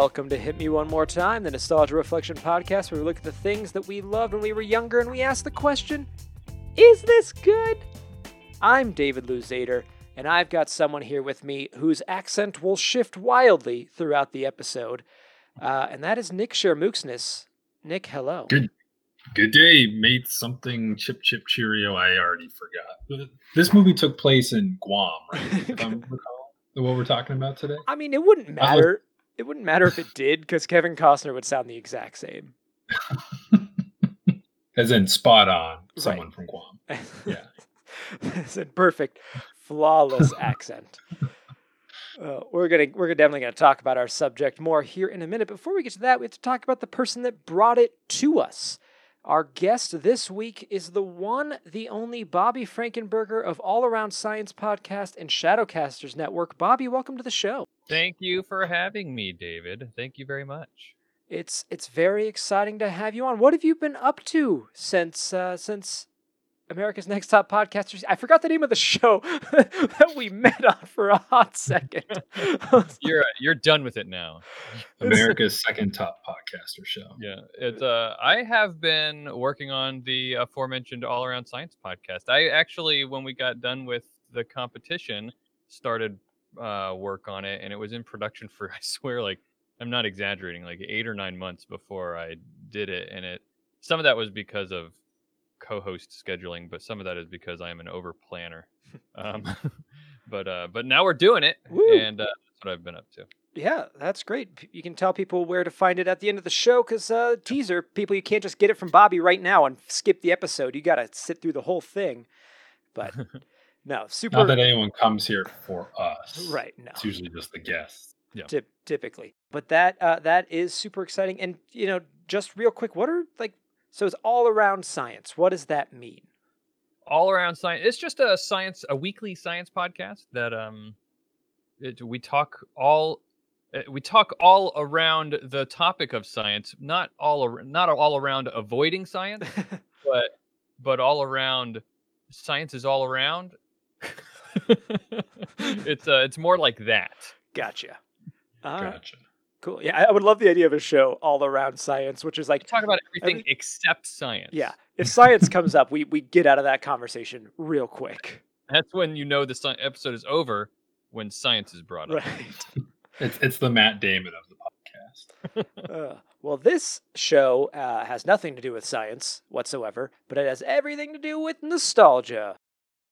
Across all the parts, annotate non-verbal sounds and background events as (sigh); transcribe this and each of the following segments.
Welcome to Hit Me One More Time, the Nostalgia Reflection podcast where we look at the things that we loved when we were younger and we ask the question, is this good? I'm David Luzader, and I've got someone here with me whose accent will shift wildly throughout the episode, uh, and that is Nick Shermooksness. Nick, hello. Good good day, mate. Something chip chip cheerio. I already forgot. This movie took place in Guam, right? (laughs) Recalling what we're talking about today. I mean, it wouldn't matter. It wouldn't matter if it (laughs) did, because Kevin Costner would sound the exact same. (laughs) As in spot on someone Right. from Guam. (laughs) Yeah. It's a perfect, flawless accent. Uh, we're gonna we're definitely gonna talk about our subject more here in a minute. Before we get to that, we have to talk about the person that brought it to us. Our guest this week is the one, the only Bobby Frankenberger of All Around Science Podcast and Shadowcasters Network. Bobby, welcome to the show. Thank you for having me, David. Thank you very much. It's it's very exciting to have you on. What have you been up to since uh, since America's Next Top Podcasters? I forgot the name of the show (laughs) that we met on for a hot second. (laughs) You're you're done with it now. America's second top podcaster show. Yeah, it's uh I have been working on the aforementioned All Around Science podcast. I actually when we got done with the competition started uh work on it and it was in production for (laughs) I swear like I'm not exaggerating like 8 or 9 months before I did it and it some of that was because of co-host scheduling but some of that is because I am an over planner. (laughs) Um (laughs) but uh but now we're doing it Woo. and uh, that's what I've been up to. yeah, that's great. You can tell people where to find it at the end of the show because uh, teaser people, you can't just get it from Bobby right now and skip the episode. You got to sit through the whole thing. But (laughs) no, super. Not that anyone comes here for us. Right, no. It's usually just the guests. Typ- typically. But that uh, that is super exciting. And you know, just real quick, what are like? So it's all around science. What does that mean? all around science it's just a science a weekly science podcast that um it, we talk all uh, we talk all around the topic of science not all ar- not all around avoiding science (laughs) but but all around science is all around (laughs) (laughs) it's uh it's more like that Gotcha. All right, Gotcha. Cool. Yeah, I I would love the idea of a show all around science, which is like, talk about everything Every- except science yeah, if science comes up, we we get out of that conversation real quick. that's when you know the sci- episode is over when science is brought up Right. (laughs) It's it's the Matt Damon of the podcast. (laughs) Uh, well, this show uh, has nothing to do with science whatsoever, but it has everything to do with nostalgia.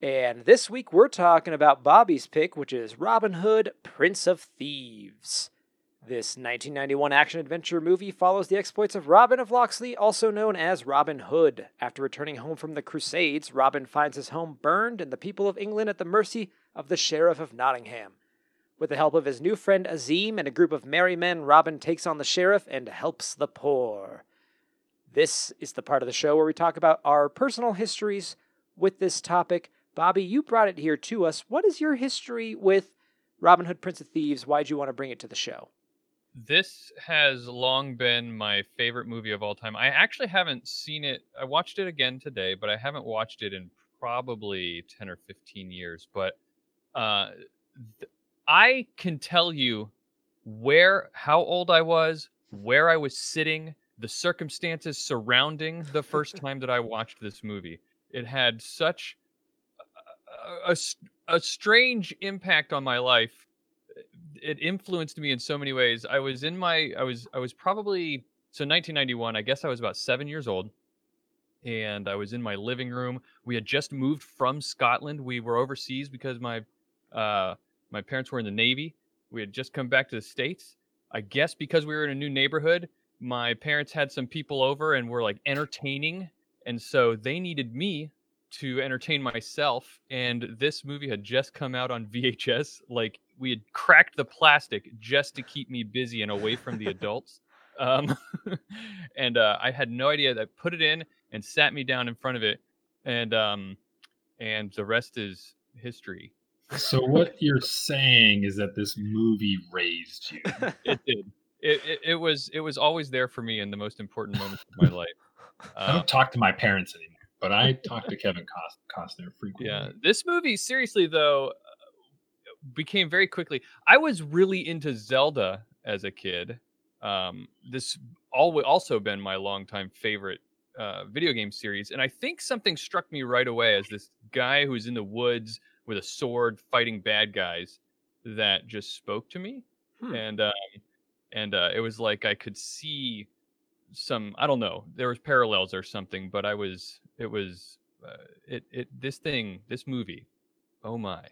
And this week we're talking about Bobby's pick, which is Robin Hood, Prince of Thieves. This 1991 action adventure movie follows the exploits of Robin of Locksley, also known as Robin Hood. After returning home from the Crusades, Robin finds his home burned and the people of England at the mercy of the Sheriff of Nottingham. With the help of his new friend Azim and a group of merry men, Robin takes on the sheriff and helps the poor. This is the part of the show where we talk about our personal histories with this topic. Bobby, you brought it here to us. What is your history with Robin Hood, Prince of Thieves? Why'd you want to bring it to the show? This has long been my favorite movie of all time. I actually haven't seen it. I watched it again today, but I haven't watched it in probably 10 or 15 years. But uh, th- I can tell you where, how old I was, where I was sitting, the circumstances surrounding the first (laughs) time that I watched this movie. It had such a a strange impact on my life it influenced me in so many ways. I was in my I was I was probably so 1991. I guess I was about 7 years old and I was in my living room. We had just moved from Scotland. We were overseas because my uh my parents were in the navy. We had just come back to the states. I guess because we were in a new neighborhood, my parents had some people over and were like entertaining and so they needed me to entertain myself and this movie had just come out on (laughs) VHS like we had cracked the plastic just to keep me busy and away from the adults um (laughs) and uh, I had no idea that put it in and sat me down in front of it, and um, and the rest is history. So what you're saying is that this movie raised you. (laughs) It did. It, it, it was it was always there for me in the most important moments of my life. I Um, don't talk to my parents anymore, but I (laughs) talk to Kevin Cos- Costner frequently. Yeah, this movie seriously though uh, became very quickly. I was really into Zelda as a kid. Um, this always also been my longtime favorite uh, video game series, and I think something struck me right away as this guy who's in the woods with a sword fighting bad guys that just spoke to me, Hmm. and um, and uh, it was like I could see some I don't know there was parallels or something, but I was it was uh, it it this thing this movie oh my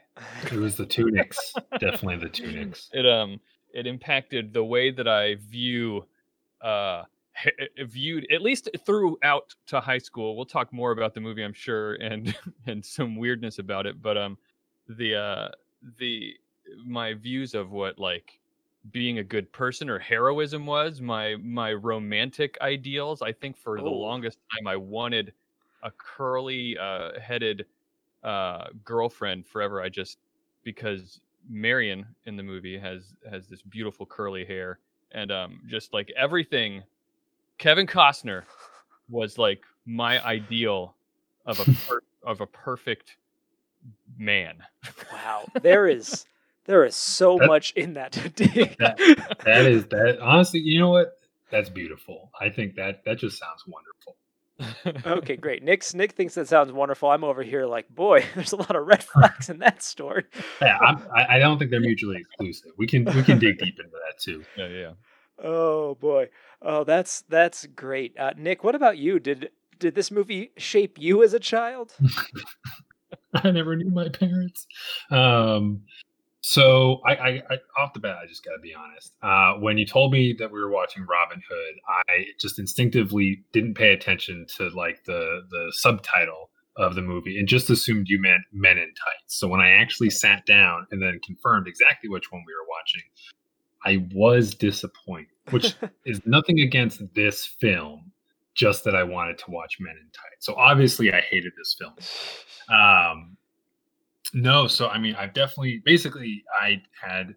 It was the tunics. Definitely the tunics. it um it impacted the way that I view uh viewed at least throughout to high school we'll talk more about the movie I'm sure and (laughs) and some weirdness about it but um the uh the my views of what like being a good person or heroism was my my romantic ideals i think for the Oh. longest time i wanted a curly uh headed uh girlfriend forever i just because marion in the movie has has this beautiful curly hair and um just like everything kevin costner was like my ideal of a (laughs) per- of a perfect man Wow, there is there is so That- much in that to dig. That- That is that honestly, you know what? That's beautiful. I think that that just sounds wonderful. okay, great. Nick's Nick thinks that sounds wonderful. I'm over here like, boy, (laughs) there's a lot of red (laughs) flags in that story. Yeah, I'm, I, I don't think they're mutually exclusive. We can we can dig deep into that too. yeah yeah Oh boy. Oh, that's that's great. Uh, Nick, what about you? Did did this movie shape you as a child? (laughs) I never knew my parents. Um, so I, I, I off the bat, I just got to be honest. Uh, when you told me that we were watching Robin Hood, I just instinctively didn't pay attention to like the the subtitle of the movie and just assumed you meant Men in Tights. So when I actually sat down and then confirmed exactly which one we were watching, I was disappointed. Which (laughs) is nothing against this film, just that I wanted to watch Men in Tights. So obviously, I hated this film. (sighs) Um, no, so I mean, I've definitely, basically, I had,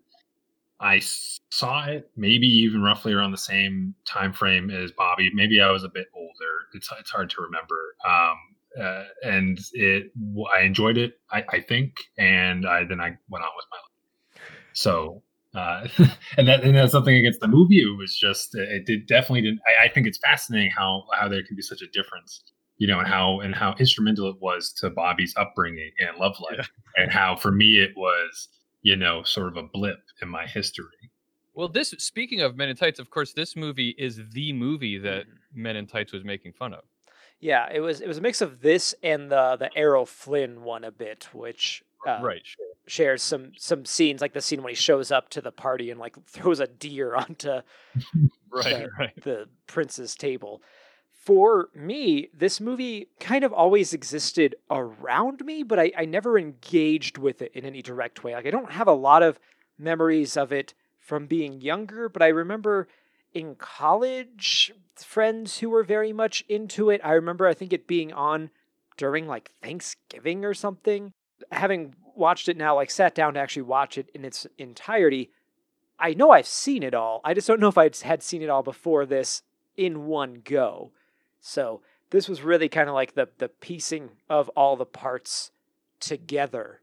I saw it maybe even roughly around the same time frame as Bobby. Maybe I was a bit older. It's it's hard to remember. Um, uh, and it, I enjoyed it. I, I think, and I then I went on with my life. So. Uh, (laughs) and that and that's something against the movie. It was just it did definitely didn't. I, I think it's fascinating how how there can be such a difference you know, and how and how instrumental it was to Bobby's upbringing and love life, and how for me it was, you know, sort of a blip in my history. Well, this speaking of Men in Tights, of course, this movie is the movie that Mhm. Men in Tights was making fun of. Yeah, it was it was a mix of this and the the Errol Flynn one a bit, which uh, right. Sure. shares some some scenes like the scene when he shows up to the party and like (laughs) throws a deer (laughs) onto (laughs) Right. the- Right. the prince's table. For me, this movie kind of always existed around me, but I, I never engaged with it in any direct way. Like I don't have a lot of memories of it from being younger, but I remember in college friends who were very much into it. I remember I think it being on during like Thanksgiving or something. Having watched it now, like sat down to actually watch it in its entirety, I know I've seen it all. I just don't know if I had seen it all before this in one go. So this was really kind of like the the piecing of all the parts together,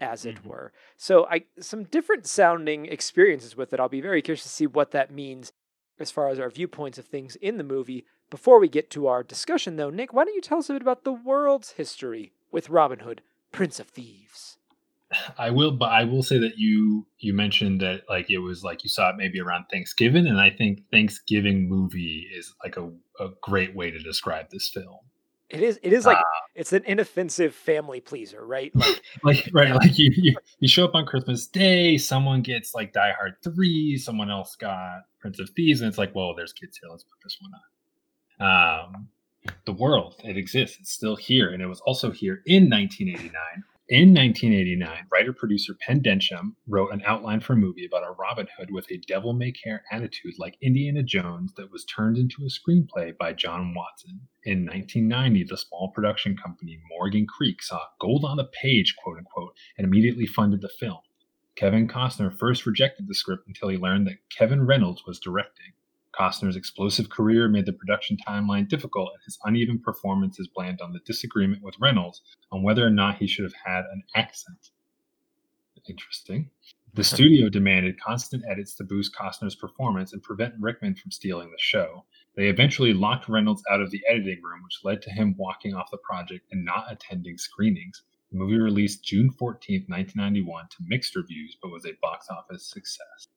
as it Mhm. were. So I some different sounding experiences with it. I'll be very curious to see what that means as far as our viewpoints of things in the movie. Before we get to our discussion, though, Nick, why don't you tell us a bit about the world's history with Robin Hood, Prince of Thieves? (sighs) I will, but I will say that you you mentioned that like it was like you saw it maybe around Thanksgiving, and I think Thanksgiving movie is like a, a great way to describe this film. It is. It is like it's an inoffensive family pleaser, right? (laughs) Like Like right, (laughs) like you, you you show up on Christmas Day, someone gets like Die Hard three, someone else got Prince of Thieves, and it's like, whoa, there's kids here. Let's put this one on. Um, the world it exists. It's still here, and it was also here in 1989. In 1989, writer producer Penn Densham wrote an outline for a movie about a Robin Hood with a devil may care attitude like Indiana Jones that was turned into a screenplay by John Watson. In 1990, the small production company Morgan Creek saw gold on the page, quote unquote, and immediately funded the film. Kevin Costner first rejected the script until he learned that Kevin Reynolds was directing. Costner's explosive career made the production timeline difficult, and his uneven performances blamed on the disagreement with Reynolds on whether or not he should have had an accent. Interesting. The (laughs) studio demanded constant edits to boost Costner's performance and prevent Rickman from stealing the show. They eventually locked Reynolds out of the editing room, which led to him walking off the project and not attending screenings. The movie released June 14, 1991, to mixed reviews, but was a box office success.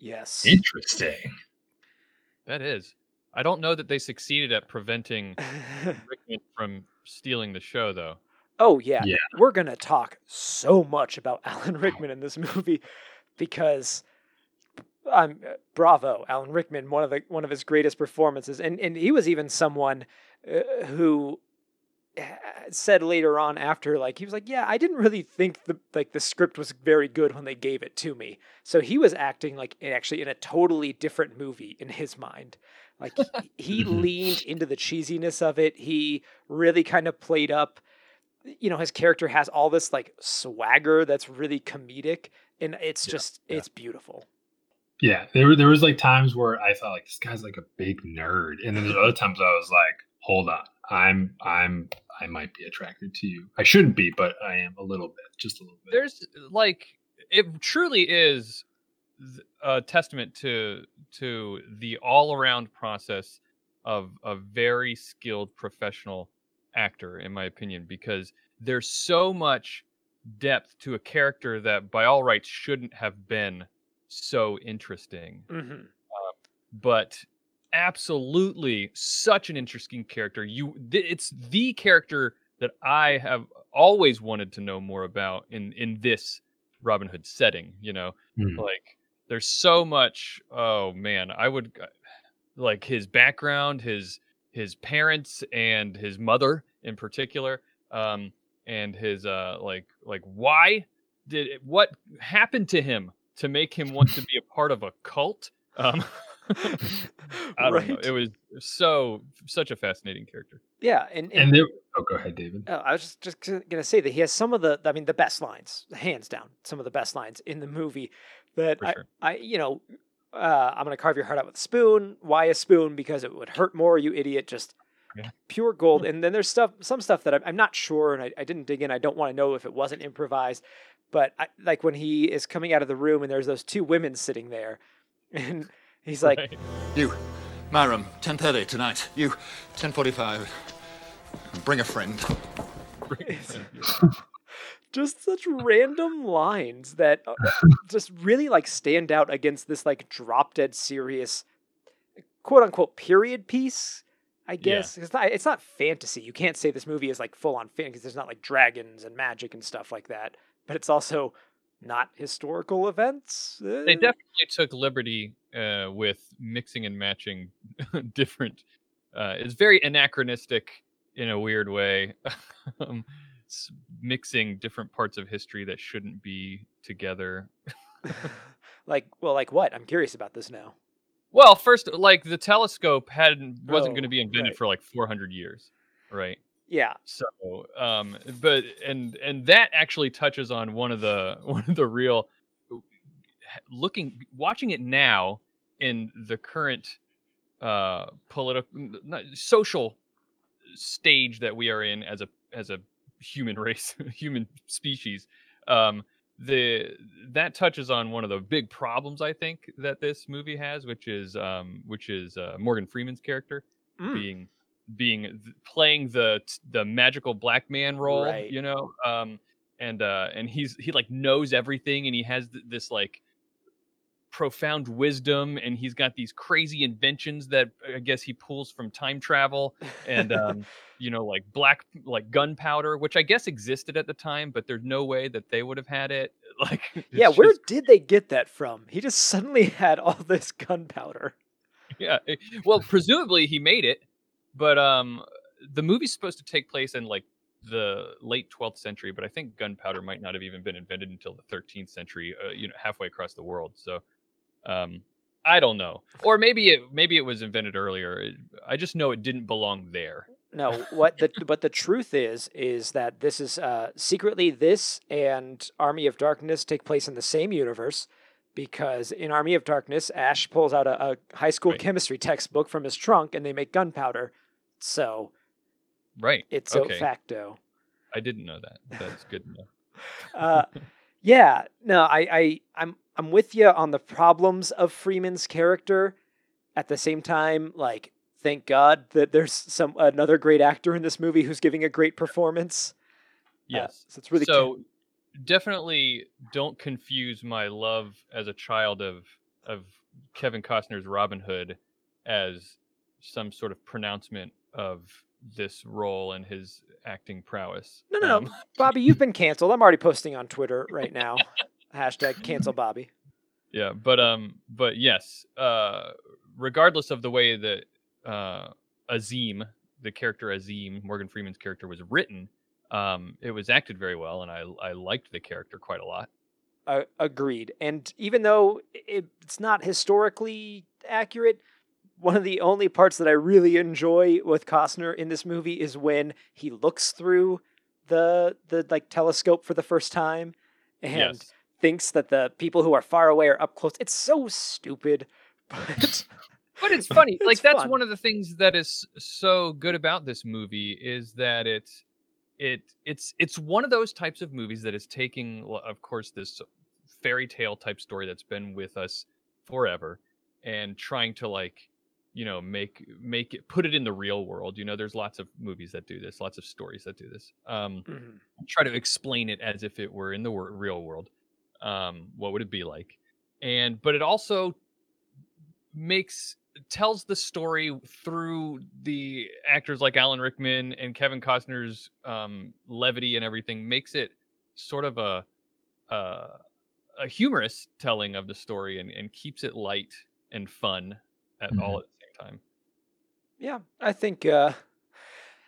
Yes. Interesting. That is. I don't know that they succeeded at preventing (laughs) Rickman from stealing the show, though. oh yeah. Yeah. We're gonna talk so much about (laughs) Alan Rickman in this movie because I'm uh, bravo, Alan Rickman, one of the one of his greatest performances, and and he was even someone uh, who said later on after like he was like yeah i didn't really think the like the script was very good when they gave it to me. So he was acting like actually in a totally different movie in his mind. Like (laughs) he leaned into the cheesiness of it. He really kind of played up you know his character has all this like swagger that's really comedic and it's Yeah, just yeah. it's beautiful. Yeah, there were there was like times where I thought like this guy's like a big nerd, and then there's other times I was like, hold on, I'm I'm I might be attracted to you. I shouldn't be, but I am a little bit, just a little bit. There's like it truly is a testament to to the all around process of a very skilled professional actor, in my opinion, because there's so much depth to a character that by all rights shouldn't have been so interesting mm-hmm. but absolutely such an interesting character. You, th- it's the character that I have always wanted to know more about in in this Robin Hood setting. You know, Hmm. like there's so much. Oh man, I would like his background, his his parents and his mother in particular, um, and his uh like like why did it, what happened to him to make him want to be a part of a cult? Um, (laughs) (laughs) I don't know. It was so such a fascinating character. yeah and, and and there, oh, go ahead, David. Oh, I was just, just gonna say that he has some of the, I mean, the best lines, hands down, some of the best lines in the movie. That For I, sure. I, you know, uh, I'm gonna carve your heart out with a spoon. Why a spoon? Because it would hurt more, you idiot. Just Yeah. pure gold. And then there's stuff, some stuff that I'm, I'm not sure, and I, I didn't dig in. I don't want to know if it wasn't improvised. But I, like when he is coming out of the room and there's those two women sitting there, and he's like, Right. You, Myram, 10.30 tonight. You, 10.45. Bring a friend. (laughs) just such random lines that uh, (laughs) just really like stand out against this like drop dead serious quote unquote period piece i guess it's not it's not fantasy you can't say this movie is like full on fantasy because there's not like dragons and magic and stuff like that but it's also not historical events They Eh, definitely took liberty uh, with mixing and matching (laughs) different. Uh, it's very anachronistic in a weird way. (laughs) um, mixing different parts of history that shouldn't be together. (laughs) like well like what i'm curious about this now Well, first, like the telescope hadn't wasn't going Oh, to be invented right. for like 400 years, right? yeah So, um, but and and that actually touches on one of the one of the real looking watching it now in the current uh political social stage that we are in as a as a human race (laughs) human species um the that touches on one of the big problems i think that this movie has which is um which is uh, morgan freeman's character Mm. being being playing the the magical black man role Right. you know um and uh and he's he like knows everything and he has th- this like profound wisdom and he's got these crazy inventions that i guess he pulls from time travel and um (laughs) you know like black like gunpowder which i guess existed at the time but there's no way that they would have had it (laughs) like (laughs) yeah where just- did they get that from he just suddenly had all this gunpowder yeah well presumably he made it but um the movie's supposed to take place in like the late 12th century, but I think gunpowder might not have even been invented until the 13th century, uh, you know, halfway across the world. So, um, I don't know, or maybe it maybe it was invented earlier. I just know it didn't belong there. No, what the (laughs) but the truth is is that this is uh, secretly this and Army of Darkness take place in the same universe because in Army of Darkness, Ash pulls out a, a high school Right. chemistry textbook from his trunk and they make gunpowder. So Right. it's okay. so facto. I didn't know that. That's good know. (laughs) Uh, yeah, no, I, I, I'm, I'm with you on the problems of Freeman's character. At the same time, like, thank God that there's some another great actor in this movie who's giving a great performance. Uh, Yes. so it's really so definitely don't confuse my love as a child of of Kevin Costner's Robin Hood as some sort of pronouncement of this role and his acting prowess. No, no, Um, no. Bobby, you've been canceled. I'm already posting on Twitter right now. (laughs) Hashtag cancel Bobby. yeah, but um, but yes, uh, regardless of the way that uh, Azim, the character Azim, Morgan Freeman's character, was written, um, it was acted very well, and I I liked the character quite a lot. Uh, agreed. And even though it, it's not historically accurate, one of the only parts that I really enjoy with Costner in this movie is when he looks through the the like telescope for the first time and yes. Thinks that the people who are far away are up close. It's so stupid, (laughs) but But it's funny. (laughs) It's like that's fun. one of the things that is so good about this movie is that it's it it's it's one of those types of movies that is taking of course this fairy tale type story that's been with us forever and trying to like you know make make it put it in the real world you know there's lots of movies that do this lots of stories that do this um Mhm. try to explain it as if it were in the real world. Um, what would it be like? And but it also makes tells the story through the actors like Alan Rickman and Kevin Costner's um, levity and everything makes it sort of a a, a humorous telling of the story and, and keeps it light and fun at all at the same time. yeah, I think uh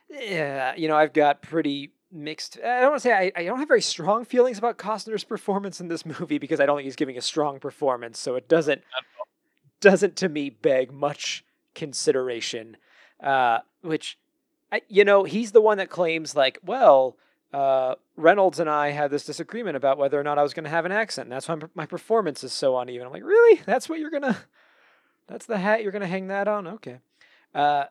yeah, you know, I've got pretty mixed I don't want to say I, I don't have very strong feelings about Costner's performance in this movie because I don't think he's giving a strong performance, so it doesn't doesn't to me beg much consideration. Uh, which, I, you know, he's the one that claims like, well, uh, Reynolds and I had this disagreement about whether or not I was going to have an accent. And that's why my- performance is so uneven. I'm like, really? That's what you're gonna? That's the hat you're gonna hang that on? Okay. Uh,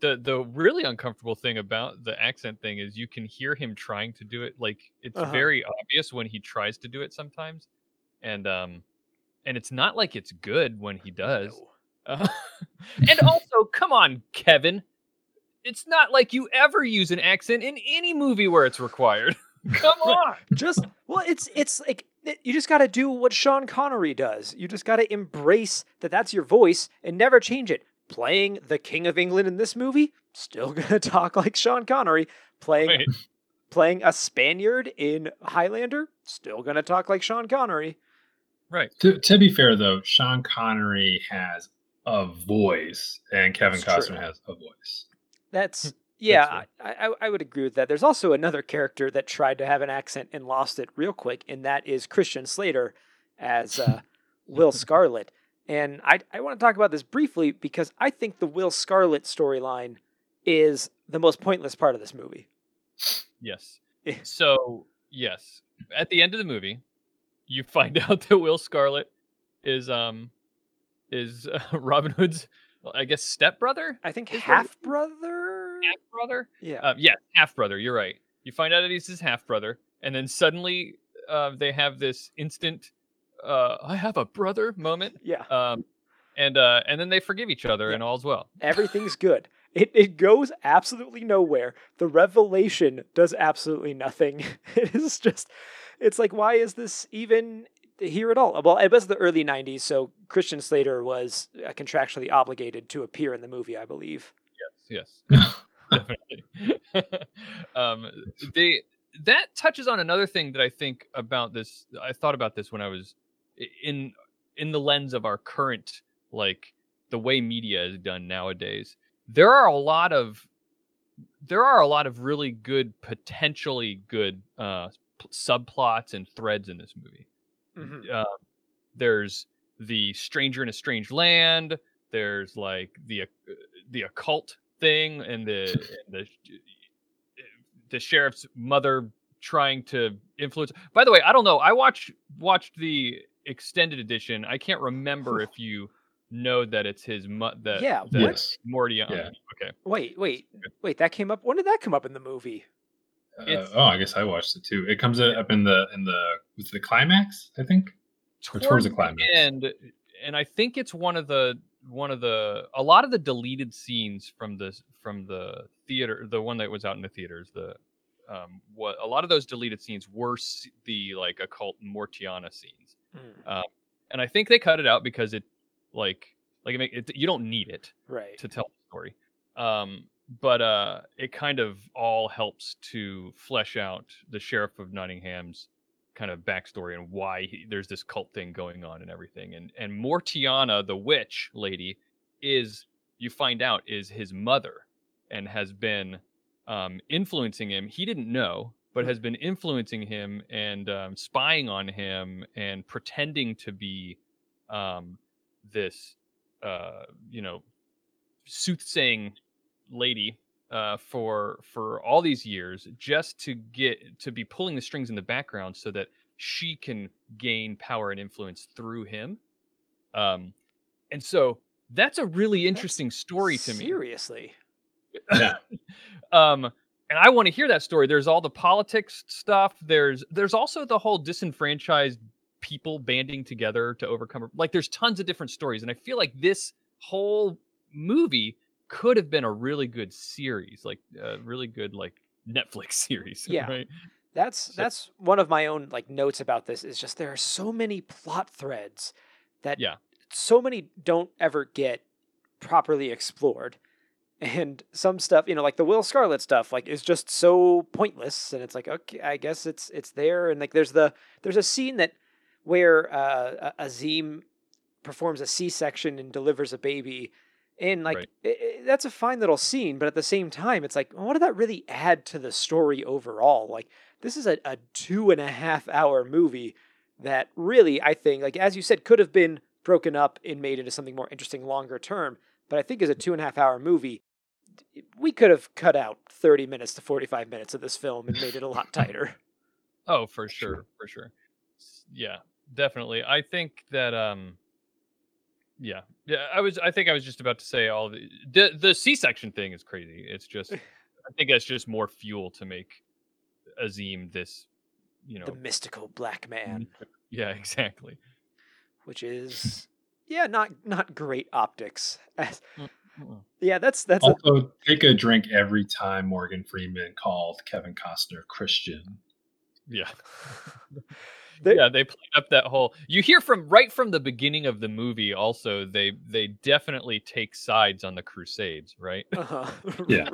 the the really uncomfortable thing about the accent thing is you can hear him trying to do it like it's Uh-huh. very obvious when he tries to do it sometimes and um and it's not like it's good when he does Uh, (laughs) and also come on kevin it's not like you ever use an accent in any movie where it's required (laughs) come on just well it's it's like you just got to do what Sean Connery does. You just got to embrace that that's your voice and never change it. Playing the King of England in this movie, still (laughs) going to talk like Sean Connery. Playing Right. playing a Spaniard in Highlander, still going to talk like Sean Connery. right To, to be fair, though, Sean Connery has a voice, and Kevin That's Costner true. has a voice. That's yeah, fair. I, I I would agree with that. There's also another character that tried to have an accent and lost it real quick, and that is Christian Slater as uh, Will (laughs) Scarlet. And I I want to talk about this briefly because I think the Will Scarlet storyline is the most pointless part of this movie. yes Eh. so yes at the end of the movie you find (laughs) out that will scarlet is um is uh, (laughs) robin hood's i guess stepbrother I think half brother. half brother Yeah. uh, yeah half brother you're right you find out that he's his half brother and then suddenly uh, they have this instant uh, i have a brother moment yeah. um, and uh, and then they forgive each other Yeah. and all's well Everything's good. It it goes absolutely nowhere. The revelation does absolutely nothing. (laughs) It is just it's like why is this even here at all? Well, it was the early 90s, so Christian Slater was uh, contractually obligated to appear in the movie, I believe. yes yes. (laughs) definitely (laughs) um they that touches on another thing that i think about this i thought about this when i was in in the lens of our current like the way media is done nowadays there are a lot of there are a lot of really good, potentially good uh, p- subplots and threads in this movie. Mhm. Uh, there's the stranger in a strange land. There's like the uh, the occult thing and the (laughs) and the the sheriff's mother trying to influence. By the way, I don't know. I watched watched the extended edition. I can't remember if you know that it's his mu- that Yeah, that what? Yes. Morty. Yeah. Okay. Wait, wait, wait. That came up. When did that come up in the movie? Uh, oh, I guess I watched it too. It comes up in the in the was it the climax, I think. Or towards the climax. And and I think it's one of the one of the a lot of the deleted scenes from this from the theater, the one that was out in the theaters, the um what a lot of those deleted scenes were the like occult Mortiana scenes. Hmm, Um, and I think they cut it out because it like like it, make, it you don't need it right. to tell the story. Um, but uh, it kind of all helps to flesh out the sheriff of Nottingham's kind of backstory and why he, there's this cult thing going on and everything. And and Mortiana, the witch lady, is you find out is his mother and has been um, influencing him. He didn't know, but has been influencing him and um, spying on him and pretending to be um, this, uh, you know, soothsaying lady uh, for for all these years, just to get to be pulling the strings in the background so that she can gain power and influence through him. Um, and so that's a really interesting story to me Seriously. (laughs) Yeah. um and i want to hear that story there's all the politics stuff there's there's also the whole disenfranchised people banding together to overcome like there's tons of different stories and i feel like this whole movie could have been a really good series like a really good like netflix (laughs) series Yeah. right That's So- that's one of my own like notes about this is just there are so many plot threads that Yeah. so many don't ever get properly explored. And some stuff, you know, like the Will Scarlet stuff, like is just so pointless and it's like, okay, I guess it's it's there and like there's the there's a scene that where uh Azim performs a C-section and delivers a baby and like Right. i- i- that's a fine little scene but at the same time it's like what did that really add to the story overall like this is a, a two and a half hour movie that really i think like as you said could have been broken up and made into something more interesting longer term but i think as a two and a half hour movie we could have cut out 30 minutes to 45 minutes of this film and made it a lot (laughs) tighter Oh, for sure, for sure. Yeah, definitely. I think that um yeah. Yeah, I was I think I was just about to say all the the, the C-section thing is crazy. It's just (laughs) I think that's just more fuel to make Azim this, you know. the mystical black man (laughs) Yeah, exactly. which is yeah not not great optics As- Mm-mm. Yeah that's that's a, Also, take a drink every time Morgan Freeman called Kevin Costner Christian. Yeah. (laughs) They- yeah, they played up that whole. You hear from right from the beginning of the movie. Also, they they definitely take sides on the Crusades, right? (laughs) uh-huh. (laughs) Yeah.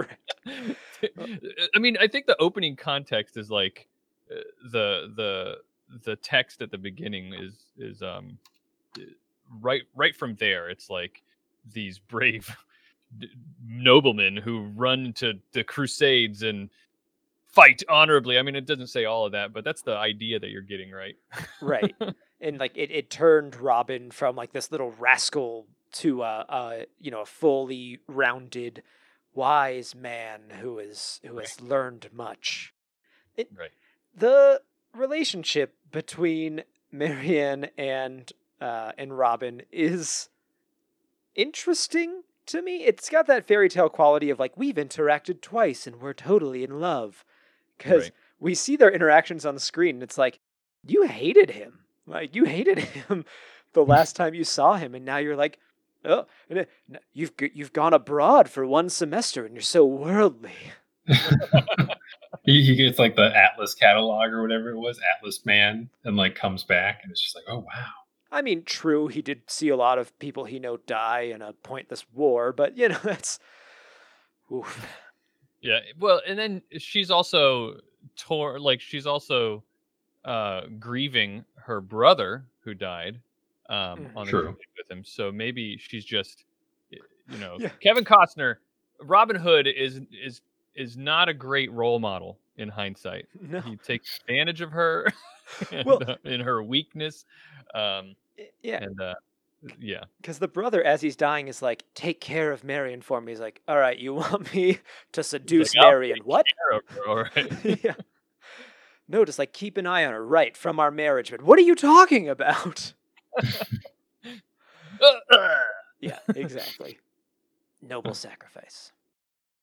I mean, I think the opening context is like uh, the the the text at the beginning is is um right right from there. It's like these brave d- noblemen who run to the Crusades and fight honorably. I mean, it doesn't say all of that, but that's the idea that you're getting, right? right (laughs) and like it, it turned robin from like this little rascal to a, uh you know a fully rounded wise man who is who has learned much it, Right. the relationship between marianne and uh and robin is interesting to me it's got that fairy tale quality of like we've interacted twice and we're totally in love because Right. we see their interactions on the screen and it's like you hated him like you hated (laughs) him the (laughs) last time you saw him and now you're like oh and it- n- you've you've gone abroad for one semester and you're so worldly he, he gets like the Atlas catalog or whatever it was, Atlas Man, and like comes back, and it's just like, oh wow. I mean true he did see a lot of people he know die in a pointless war but you know (laughs) that's oof. Yeah. Well, and then she's also tore like she's also uh grieving her brother who died um Mhm. on the True. journey with him. So maybe she's just you know, Yeah. Kevin Costner, Robin Hood is is is not a great role model in hindsight. (laughs) No. He takes advantage of her (laughs) and, Well- uh, in her weakness. Um, Yeah, and uh, yeah, because the brother, as he's dying, is like, "Take care of Marion for me." He's like, "All right, you (laughs) want me to seduce "I'll Marion? What?" care of her, all right. (laughs) yeah. No, just like keep an eye on her, right, from our marriage. But what are you talking about? (laughs) yeah, exactly. Noble sacrifice.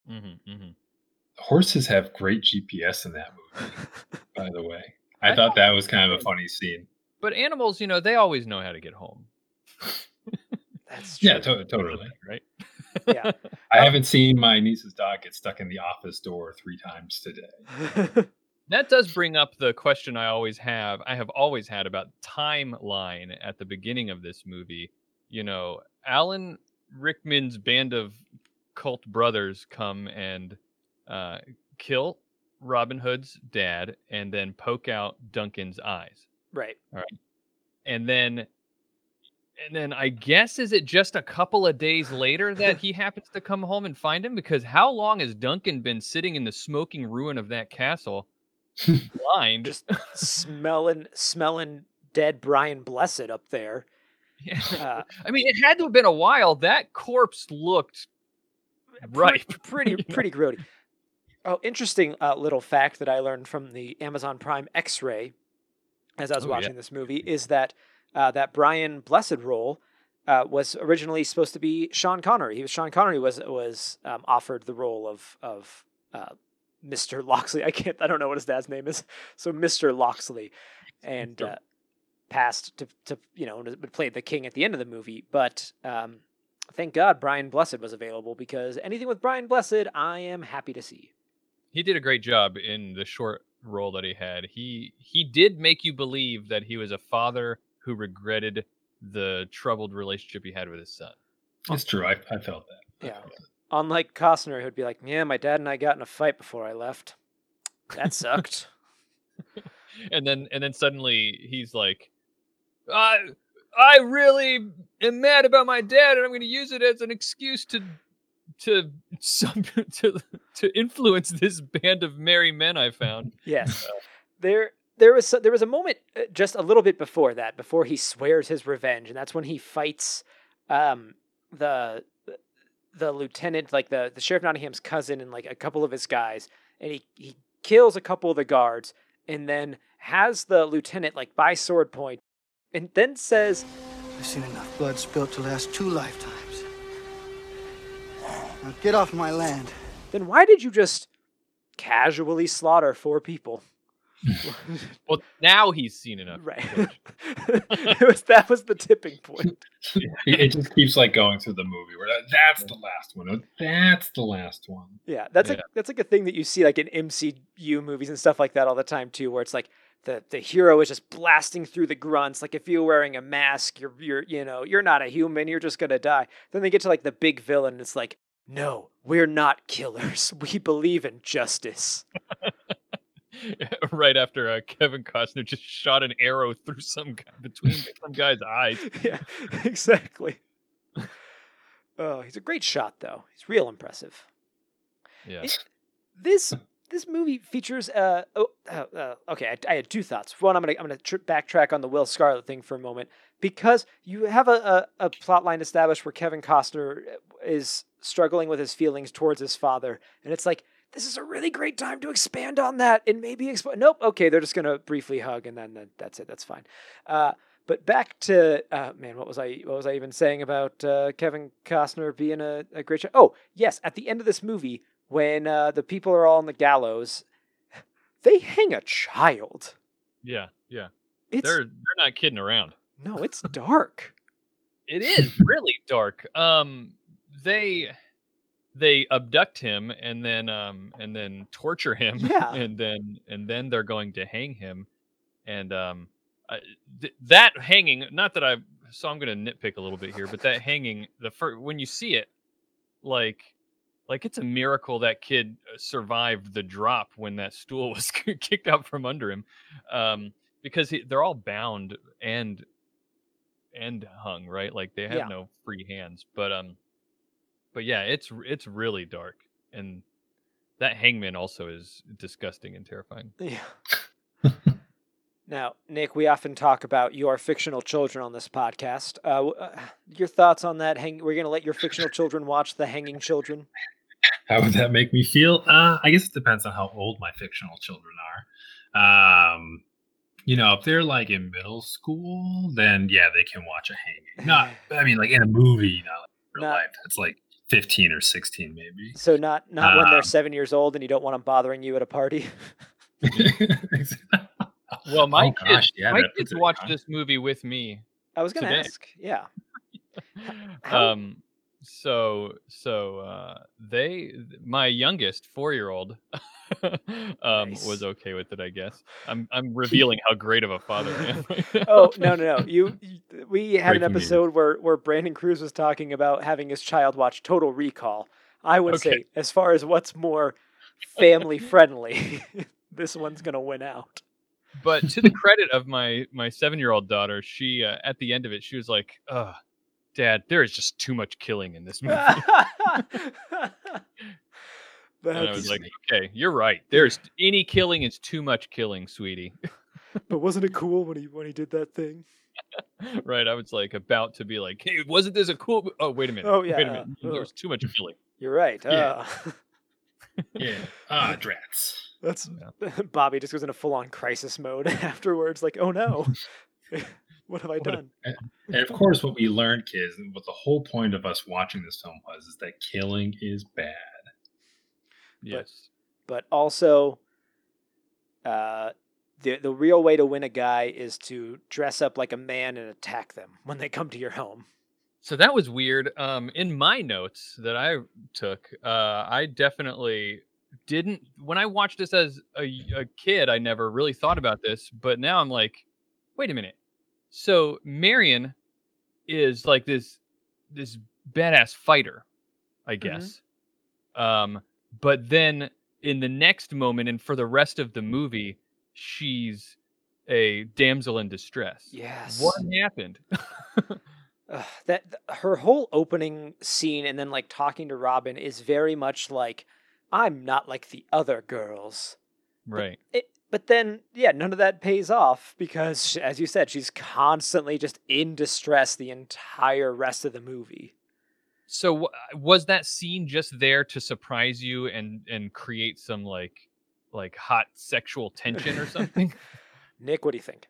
hmm hmm Horses have great GPS in that movie, by the way. I I thought that was kind of a funny scene. But animals, you know, they always know how to get home. (laughs) That's true. Yeah, to- totally. right? Yeah. (laughs) I haven't seen my niece's dog get stuck in the office door three times today. (laughs) That does bring up the question I always have. I have always had about timeline at the beginning of this movie. You know, Alan Rickman's band of cult brothers come and uh, kill Robin Hood's dad, and then poke out Duncan's eyes. Right. All right. and then and then I guess is it just a couple of days later that he happens to come home and find him because how long has Duncan been sitting in the smoking ruin of that castle blind Just smelling, smelling dead Brian Blessed up there. Yeah. Uh, (laughs) I mean it had to have been a while that corpse looked right Pre- pretty, (laughs) pretty grody. Oh, interesting uh, little fact that I learned from the Amazon Prime X-ray as I was Oh, yeah. watching this movie is that uh, that Brian Blessed role uh, was originally supposed to be Sean Connery. He was Sean Connery was was um, offered the role of of uh, Mr. (laughs) Loxley. I can't. I don't know what his dad's name is. So Mr. Loxley, and Sure. uh, passed to to you know to play the king at the end of the movie. But um, thank God Brian Blessed was available because anything with Brian Blessed, I am happy to see. he did a great job in the short role that he had he he did make you believe that he was a father who regretted the troubled relationship he had with his son It's true. I, I felt that. I Yeah. Unlike Costner, who'd be like, "Yeah, my dad and I got in a fight before I left. That sucked." (laughs) (laughs) and then and then suddenly he's like i i really am mad about my dad and i'm going to use it as an excuse to to some (laughs) to to influence this band of merry men i found (laughs) yes, there there was there was a moment uh, just a little bit before that, before he swears his revenge, and that's when he fights um, the the lieutenant, like the the sheriff Nottingham's cousin, and like a couple of his guys, and he he kills a couple of the guards, and then has the lieutenant like by sword point, and then says, I've seen enough blood spilt to last two lifetimes. Now get off my land. "Then why did you just casually slaughter four people?" (laughs) well now he's seen enough Right. (laughs) it was that was the tipping point. It, (laughs) it just keeps like going through the movie where that, that's the last one. That's the last one. Yeah, that's Yeah. like that's like a thing that you see like in MCU movies and stuff like that all the time too, where it's like the the hero is just blasting through the grunts. Like if you're wearing a mask, you're you're you know you're not a human, you're just gonna die. Then they get to like the big villain, and it's like, no, we're not killers. (laughs) We believe in justice. (laughs) right after uh, kevin costner just shot an arrow through some guy between (laughs) some guy's eyes yeah, exactly. Oh, he's a great shot though. He's real impressive. yeah It- this this movie features uh oh uh, uh, okay I, I had two thoughts one i'm gonna i'm gonna tr- backtrack on the will scarlet thing for a moment because you have a, a, a plot line established where kevin costner is struggling with his feelings towards his father and it's like this is a really great time to expand on that and maybe explain nope okay they're just gonna briefly hug and then, then that's it that's fine uh but back to uh, man, what was I? What was I even saying about uh, Kevin Costner being a, a great show? Oh, yes, at the end of this movie, when uh, the people are all on the gallows, they hang a child. yeah yeah It's they're they're not kidding around no, it's dark. (laughs) It is really dark. Um, they they abduct him and then um and then torture him. (laughs) Yeah. and then and then they're going to hang him, and um, I, th- that hanging. Not that I. So I'm going to nitpick a little bit here, but that hanging the first when you see it, like. Like it's a miracle that kid uh, survived the drop when that stool (laughs) was kicked out from under him, um, because he, they're all bound and and hung right like they have Yeah. no free hands but um but yeah it's it's really dark and that hangman also is disgusting and terrifying. (laughs) Yeah. (laughs) now, Nick, we often talk about your fictional children on this podcast. Uh, uh, your thoughts on that? Hang- we're going to let your fictional children watch The Hanging Children. How would that make me feel? Uh, I guess it depends on how old my fictional children are. Um, you know, if they're like in middle school, then yeah, they can watch a hanging. Not, (laughs) I mean, like in a movie, not like real Not- life. It's like fifteen or sixteen, maybe. So not not when they're Um, seven years old and you don't want them bothering you at a party. (laughs) Well, my Oh, kids, gosh, yeah, my that puts kids watched context. this movie with me. I was going to Today. ask. Yeah. (laughs) How- um so so uh they my youngest four-year-old (laughs) um Nice. was okay with it i guess i'm i'm (laughs) revealing how great of a father i am oh no no no! You, (laughs) you we had an Breaking news. episode where where Brandon Cruz was talking about having his child watch Total Recall. I would Okay. say, as far as what's more family friendly, this one's gonna win out. but to the credit of my my seven-year-old daughter she uh, at the end of it she was like uh dad there is just too much killing in this (laughs) movie (laughs) and i was like okay you're right there's any killing is too much killing sweetie (laughs) but wasn't it cool when he when he did that thing? right i was like about to be like hey wasn't this a cool oh wait a minute Oh, yeah. wait yeah, a minute uh, there was too much killing You're right. Yeah. Uh, yeah. Ah, drats. that's Bobby just goes into full on crisis mode afterwards. Like, oh no, (laughs) what have I What a- done? (laughs) And of course, what we learned, kids, and what the whole point of us watching this film was, is that killing is bad. yes but also uh, the the real way to win a guy is to dress up like a man and attack them (laughs) when they come to your home. So that was weird. Um, in my notes that I took, uh, I definitely didn't. When I watched this as a, a kid, I never really thought about this, but now I'm like, wait a minute. So Marion is like this this badass fighter, I guess. Um, but then in the next moment, and for the rest of the movie, she's a damsel in distress. Yes. What happened? (laughs) Ugh, that th- her whole opening scene and then like talking to Robin is very much like I'm not like the other girls. right. It, but then yeah, none of that pays off because as you said, she's constantly just in distress the entire rest of the movie. So was that scene just there to surprise you and and create some like like hot sexual tension or (laughs) something? Nick, what do you think?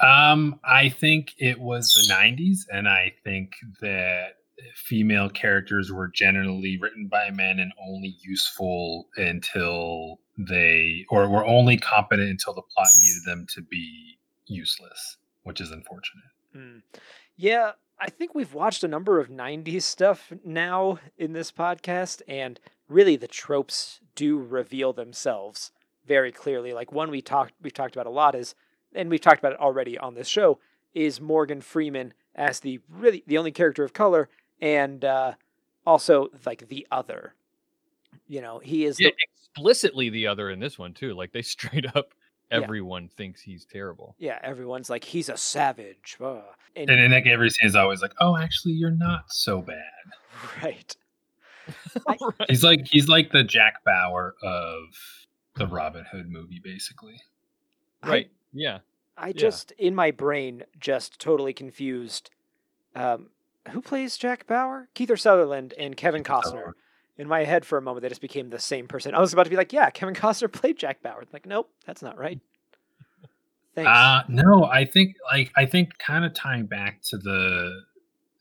Um, I think it was the '90s, and I think that female characters were generally written by men and only useful until they, or were only competent until the plot needed them to be useless, which is unfortunate. Mm. Yeah, I think we've watched a number of 90s stuff now in this podcast, and really the tropes do reveal themselves very clearly. Like one we talked we've talked about a lot is and we've talked about it already on this show, is Morgan Freeman as the really the only character of color and uh also like the other. You know, he is yeah, the explicitly the other in this one too. Like they (laughs) straight up Yeah. everyone thinks he's terrible. yeah, everyone's like he's a savage. And, And in like every scene is always like, "Oh, actually, you're not so bad." (laughs) right. (laughs) Right. He's like he's like the Jack Bauer of the Robin Hood movie, basically. I- Right. Yeah. I just in my brain just totally confused. Um, who plays Jack Bauer? Kiefer Sutherland and Kevin Costner. In my head, for a moment, they just became the same person. I was about to be like, "Yeah, Kevin Costner played Jack Bauer." Like, nope, that's not right. Thanks. Uh no, I think like I think kind of tying back to the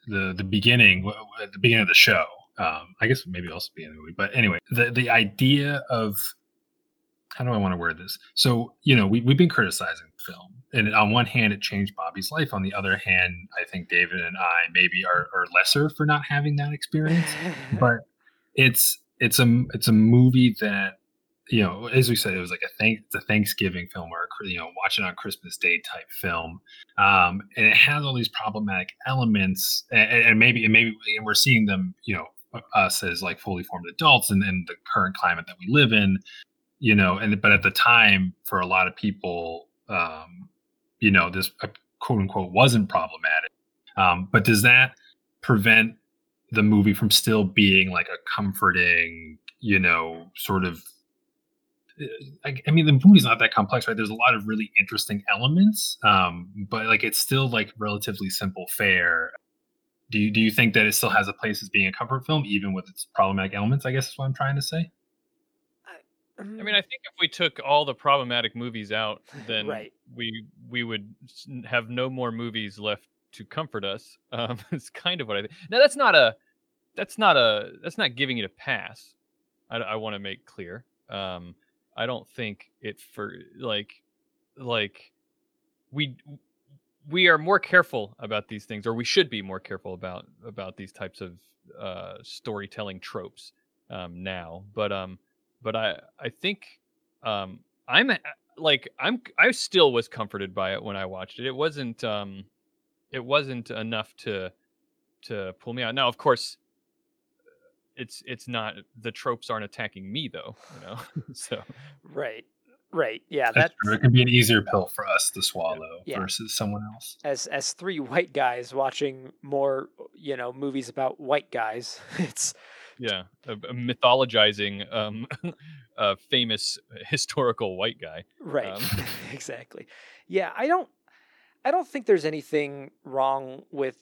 the the beginning w- w- at the beginning of the show. Um, I guess maybe also be in the movie, but anyway, the the idea of how do I want to word this? So you know, we we've been criticizing the film, and on one hand, it changed Bobby's life. On the other hand, I think David and I maybe are are lesser for not having that experience. (laughs) but it's it's a it's a movie that you know as we said it was like a thank it's a thanksgiving film or you know watch it on christmas day type film. Um and it has all these problematic elements and, and maybe and maybe and we're seeing them you know us as like fully formed adults and then the current climate that we live in you know and but at the time for a lot of people um you know this uh, quote unquote wasn't problematic. Um but does that prevent the movie from still being like a comforting you know, sort of. uh, I, I mean, the movie's not that complex, right? There's a lot of really interesting elements, um, but like it's still like relatively simple fare. Do you do you think that it still has a place as being a comfort film, even with its problematic elements? I guess is what I'm trying to say. I mean, I think if we took all the problematic movies out, then Right. we we would have no more movies left to comfort us. (laughs) Um, it's kind of what I think. Now that's not a that's not a that's not giving it a pass. I, I want to make clear. Um, I don't think it for like like we we are more careful about these things, or we should be more careful about about these types of uh, storytelling tropes um, now. But um, but I I think um I'm like I'm I still was comforted by it when I watched it. It wasn't um it wasn't enough to to pull me out. Now, of course, it's it's not the tropes aren't attacking me though, you know. (laughs) (laughs) so Right. Right. Yeah. That's That's true. It can be an easier pill for us to swallow Yeah. versus someone else. as as three white guys watching more, you know, movies about white guys. (laughs) It's yeah, a, a mythologizing um a famous historical white guy. right. Um, exactly. Yeah. I don't. I don't think there's anything wrong with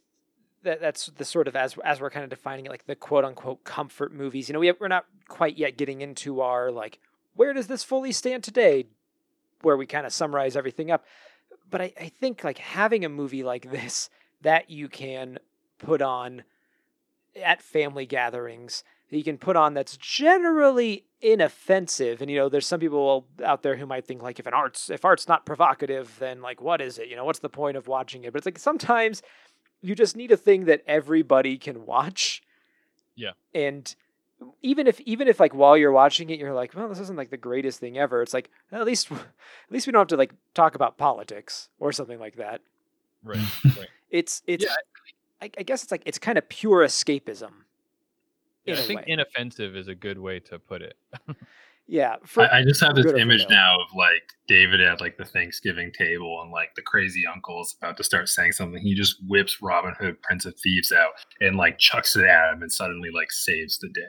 that. That's the sort of as as we're kind of defining it, like the quote unquote comfort movies. You know, we have, we're not quite yet getting into our like where does this fully stand today, where we kind of summarize everything up. But I, I think like having a movie like this that you can put on at family gatherings that you can put on that's generally inoffensive and you know there's some people out there who might think like if an art's if art's not provocative then like what is it you know what's the point of watching it but it's like sometimes you just need a thing that everybody can watch Yeah. and even if even if like while you're watching it you're like well this isn't like the greatest thing ever it's like at least at least we don't have to like talk about politics or something like that Right. (laughs) right. it's it's Yeah, I, I guess it's like it's kind of pure escapism Yeah, in I a think way. inoffensive is a good way to put it. (laughs) yeah for, I, I just have this good or for image now of like David at like the Thanksgiving table and like the crazy uncle's about to start saying something. He just whips Robin Hood, Prince of Thieves out and like chucks it at him and suddenly like saves the day.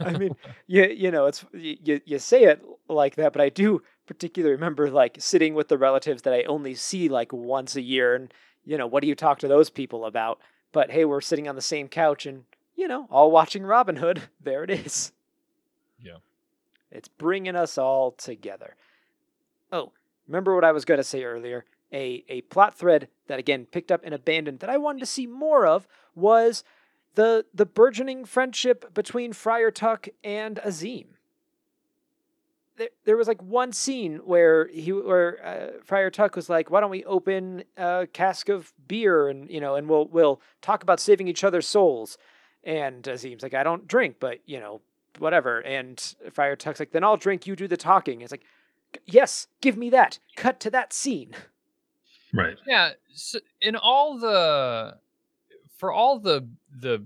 I mean, you you know, it's you you say it like that, but I do particularly remember like sitting with the relatives that I only see like once a year, and you know, what do you talk to those people about? But hey, we're sitting on the same couch, and you know, all watching Robin Hood. (laughs) There it is. Yeah. It's bringing us all together. Oh, remember what I was going to say earlier? A a plot thread that again picked up and abandoned that I wanted to see more of was the the burgeoning friendship between Friar Tuck and Azeem. There, there was like one scene where he where uh, Friar Tuck was like, "Why don't we open a cask of beer and you know and we'll we'll talk about saving each other's souls." And Azeem's like, "I don't drink, but you know whatever." And Friar Tuck's like, "Then I'll drink. You do the talking." It's like, "Yes, give me that." Cut to that scene. Right. Yeah, so in all the for all the the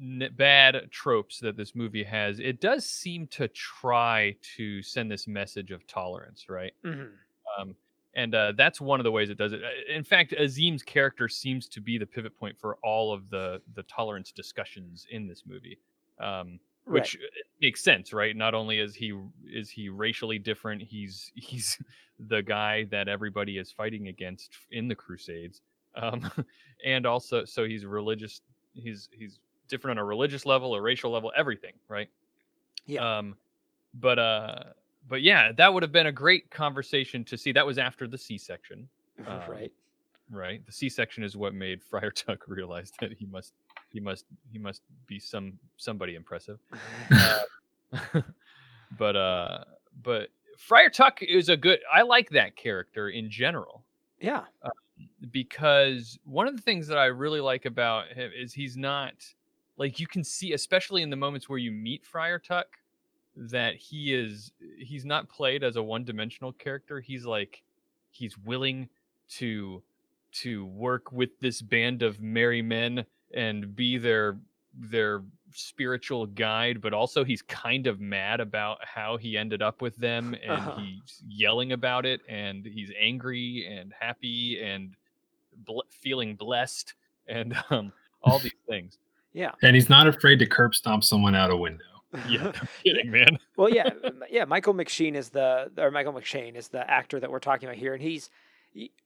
n- bad tropes that this movie has, it does seem to try to send this message of tolerance, right? Mm-hmm. Um, and uh, that's one of the ways it does it. Uh, In fact, Azeem's character seems to be the pivot point for all of the the tolerance discussions in this movie, um, which uh, makes sense, right? Not only is he is he racially different, he's (laughs) he's the guy that everybody is fighting against in the Crusades, um, (laughs) and also so he's religious. He's he's different on a religious level, a racial level, everything, right? Yeah. Um, but uh, but yeah, that would have been a great conversation to see. That was after the C-section, (laughs) um, right. right? The C-section is what made Friar Tuck realize that he must he must he must be some somebody impressive. (laughs) Uh, but uh, but Friar Tuck is a good. I like that character in general Yeah. because one of the things that I really like about him is he's not like you can see, especially in the moments where you meet Friar Tuck, that he is he's not played as a one-dimensional character. He's like he's willing to to work with this band of merry men and be their their spiritual guide but also he's kind of mad about how he ended up with them (laughs) and Uh-huh. he's yelling about it and he's angry and happy and bl- feeling blessed and (laughs) um all these things Yeah. And he's not afraid to curb stomp someone out a window. (laughs) Yeah, no kidding, man. well, yeah, yeah. Michael McShane is the or Michael McShane is the actor that we're talking about here, and he's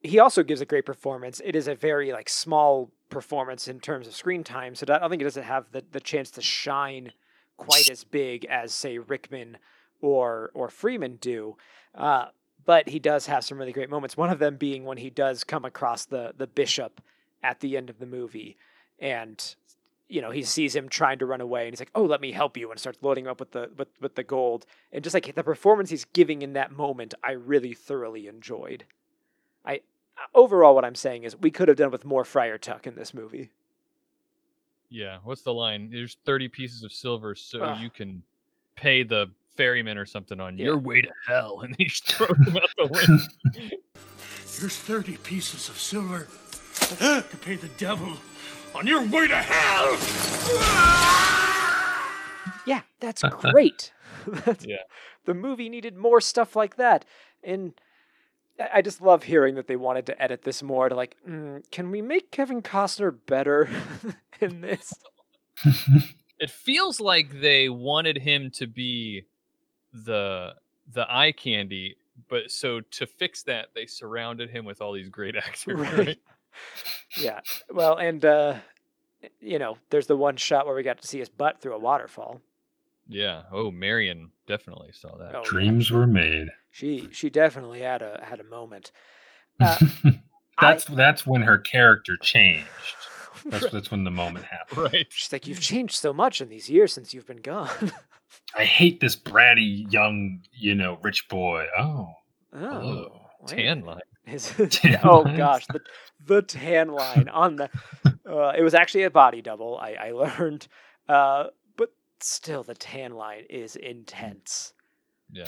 he- also gives a great performance. It is a very like small performance in terms of screen time, so I don't think it doesn't have the the chance to shine quite as big as say Rickman or or Freeman do. Uh, but he does have some really great moments. One of them being when he does come across the the bishop at the end of the movie, and you know he sees him trying to run away, and he's like, "Oh, let me help you," and starts loading him up with the with with the gold. And just like the performance he's giving in that moment, I really thoroughly enjoyed. I overall, what I'm saying is we could have done with more Friar Tuck in this movie. Yeah, what's the line? There's 30 pieces of silver so Ugh. you can pay the ferryman or something on Yeah. your way to hell. And he just (laughs) throws him out the window. (laughs) Here's 30 pieces of silver to pay the devil on your way to hell! Yeah, that's (laughs) great. That's- Yeah. The movie needed more stuff like that. And I I just love hearing that they wanted to edit this more to like, mm, can we make Kevin Costner better (laughs) in this? it feels like they wanted him to be the the eye candy, but so to fix that, they surrounded him with all these great (laughs) actors. Right. Right. Yeah. Well, and uh you know, there's the one shot where we got to see his butt through a waterfall. Yeah. Oh, Marion definitely saw that. Oh, yeah. Dreams were made. She she definitely had a had a moment. Uh, (laughs) that's that's when her character changed. That's Right. that's when the moment (laughs) happened. Right. She's like, you've changed so much in these years since you've been gone. (laughs) I hate this bratty young, you know, rich boy. Oh, oh, wait. Tan line. His, Tan oh lines. gosh, the the tan line on the. Uh, it was actually a body double. I I learned, uh, but still, the tan line is intense. Yeah.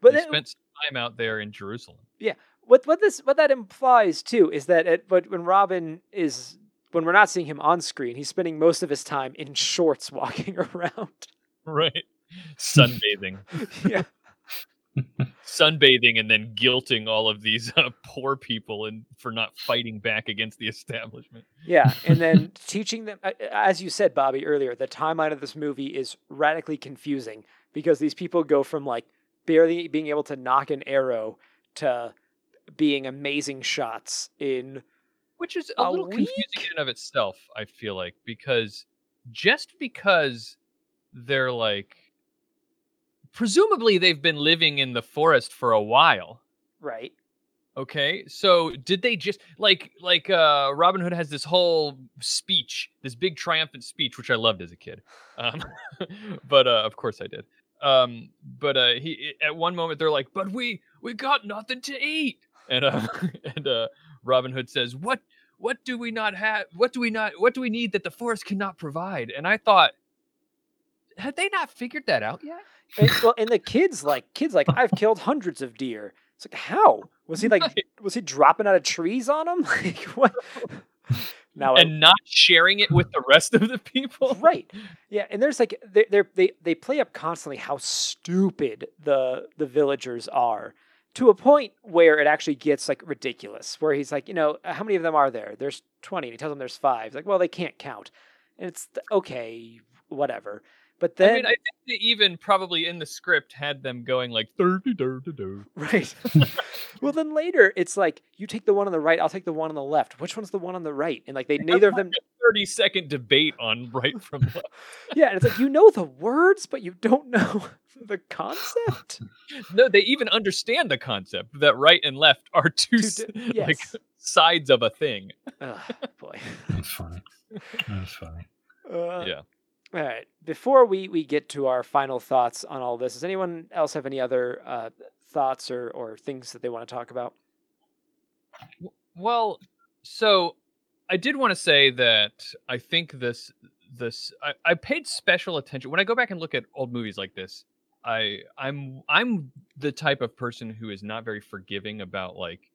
But he it- spent some time out there in Jerusalem. Yeah. What what this what that implies too is that but when Robin is when we're not seeing him on screen, he's spending most of his time in shorts (laughs) walking around. Right. Sunbathing. (laughs) yeah, (laughs) Sunbathing and then guilting all of these uh, poor people and for not fighting back against the establishment. yeah, and then teaching them, as you said, Bobby earlier, the timeline of this movie is radically confusing because these people go from like barely being able to knock an arrow to being amazing shots in which is a, A little confusing in and of itself i feel like because just because they're like presumably they've been living in the forest for a while. Right. okay? So did they just like like uh robin hood has this whole speech this big triumphant speech which i loved as a kid. Um (laughs) but uh of course i did um but uh he at one moment they're like but we we got nothing to eat and uh (laughs) and uh robin hood says what what do we not have what do we not what do we need that the forest cannot provide and i thought had they not figured that out yet And, well, and the kids like kids like I've killed hundreds of deer. It's like how was he like (laughs) Right. was he dropping out of trees on them? (laughs) Like what? Now I- and not sharing it with the rest of the people (laughs) right, yeah, and there's like they they they they play up constantly how stupid the the villagers are to a point where it actually gets like ridiculous. Where he's like, you know, uh, how many of them are there? There's twenty. And he tells them there's five. He's like, well, they can't count, and it's okay, whatever. But then I mean, I think they even probably in the script had them going like thirty dirty do. Right. (laughs) well, then later it's like you take the one on the right, I'll take the one on the left. Which one's the one on the right? And like they neither of them. Thirty second debate on (laughs) right from left. (laughs) Yeah, and it's like you know the words, but you don't know the concept. No, they even understand the concept that right and left are two, Two s- di- like sides of a thing. Ugh, boy. that's funny. That's funny. Uh, Yeah. All right. Before we we get to our final thoughts on all this, does anyone else have any other uh, thoughts or or things that they want to talk about? Well, so I did want to say that I think this this I, I paid special attention when I go back and look at old movies like this. I I'm I'm the type of person who is not very forgiving about like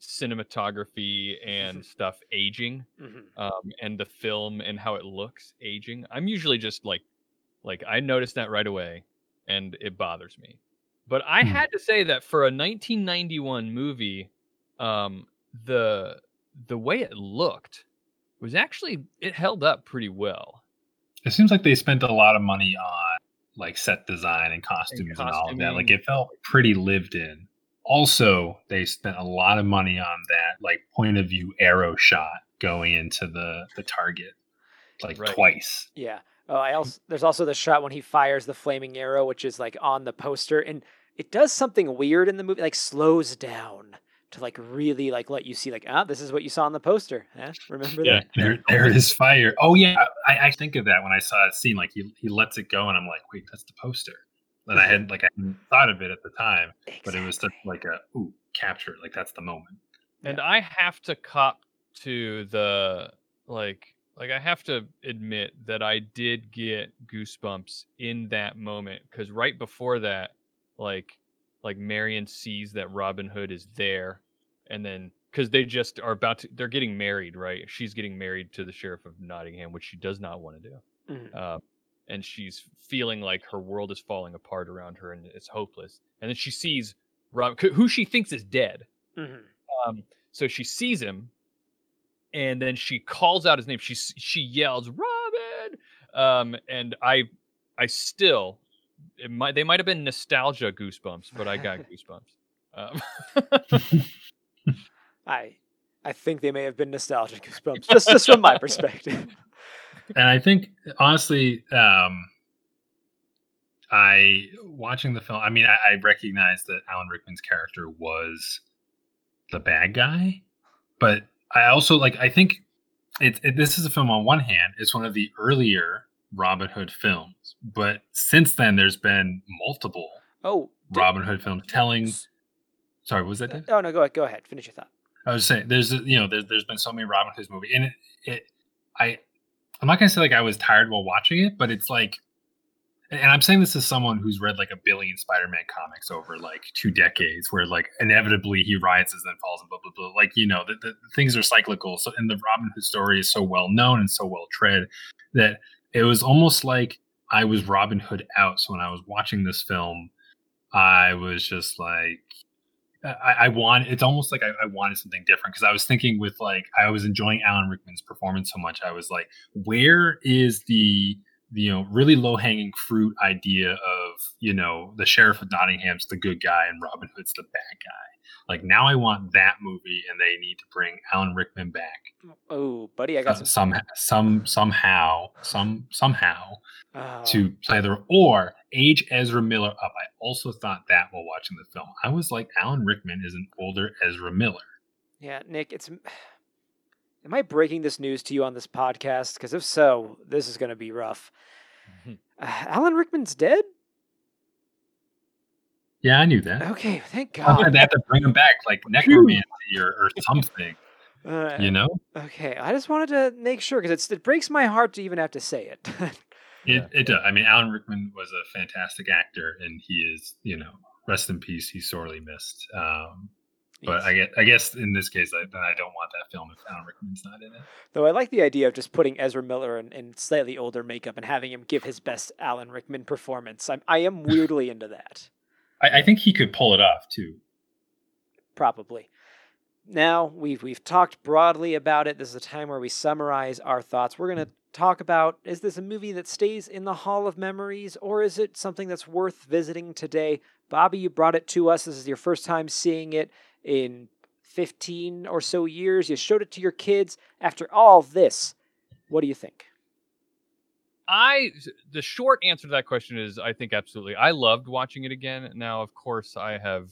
cinematography and stuff aging Mhm. um, and the film and how it looks aging. I'm usually just like, like I noticed that right away, and it bothers me. But I Hmm. had to say that for a 1991 movie, um, the the way it looked was actually it held up pretty well. It seems like they spent a lot of money on like set design and costumes and, all of that. Like it felt pretty lived in. Also, they spent a lot of money on that like point of view arrow shot going into the the target like Right. twice. Yeah. Oh, I also there's also the shot when he fires the flaming arrow, which is like on the poster, and it does something weird in the movie, like slows down to like really like let you see like ah, this is what you saw on the poster. Huh? Remember Yeah, that? there, there is fire. Oh yeah, I, I think of that when I saw that scene. Like he he lets it go, and I'm like, wait, that's the poster. And I hadn't like I hadn't thought of it at the time, but it was such like a ooh capture. Like that's the moment. and I have to cop to the like like I have to admit that I did get goosebumps in that moment because right before that, like like Marion sees that Robin Hood is there, and then because they just are about to they're getting married, right? She's getting married to the sheriff of Nottingham, which she does not want to do. Mhm. Uh, and she's feeling like her world is falling apart around her and it's hopeless. And then she sees Rob, who she thinks is dead. Mhm. Um, so she sees him, and then she calls out his name. She she yells Robin, um, and I I still it might they might have been nostalgia goosebumps, but I got (laughs) goosebumps. Um, (laughs) I I think they may have been nostalgia (laughs) goosebumps, just just from my perspective. And I think honestly, um, I watching the film. I mean, I, I recognize that Alan Rickman's character was the bad guy, but I also like. I think it, it. This is a film on one hand. It's one of the earlier Robin Hood films, but since then there's been multiple Oh, did- Robin Hood films telling. Sorry, what was that? Dave? oh no, go ahead, go ahead, finish your thought. I was saying there's you know there's there's been so many Robin Hood movies and it, it I I'm not gonna say like I was tired while watching it, but it's like and I'm saying this as someone who's read like a billion Spider-Man comics over like two decades, where like inevitably he rises and falls and blah blah blah. Like you know, the, the things are cyclical. So and the Robin Hood story is so well known and so well tread that it was almost like I was Robin Hood out. So when I was watching this film, I was just like, Uh, I, I want. It's almost like I, I wanted something different because I was thinking with like I was enjoying Alan Rickman's performance so much. I was like, where is the the, you know really low hanging fruit idea of you know the sheriff of Nottingham's the good guy and Robin Hood's the bad guy. Like now I want that movie, and they need to bring Alan Rickman back Oh, buddy, I got some. some some somehow some somehow Oh, to play the or age Ezra Miller up. I also thought that while watching the film. I was like, Alan Rickman is an older Ezra Miller. yeah, Nick, it's. (sighs) Am I breaking this news to you on this podcast? Because if so, this is going to be rough. Uh, (sighs) Alan Rickman's dead. Yeah, I knew that. Okay, thank I God. thought they had to bring him back like (laughs) necromancy or, or (laughs) something. Uh, You know, Okay, I just wanted to make sure because it breaks my heart to even have to say it. (laughs) it it does. I mean, Alan Rickman was a fantastic actor, and he is you know rest in peace. He's sorely missed. Um, but I get I guess in this case, I, then I don't want that film if Alan Rickman's not in it. Though I like the idea of just putting Ezra Miller in, in slightly older makeup and having him give his best Alan Rickman performance. I'm, I am weirdly into that. I, I think he could pull it off too. probably. Now we've we've talked broadly about it. This is a time where we summarize our thoughts. We're gonna talk about is this a movie that stays in the Hall of Memories or is it something that's worth visiting today? Bobby, you brought it to us. This is your first time seeing it in 15 or so years. You showed it to your kids. After all this, what do you think? I the short answer to that question is I think absolutely. I loved watching it again. Now, of course, I have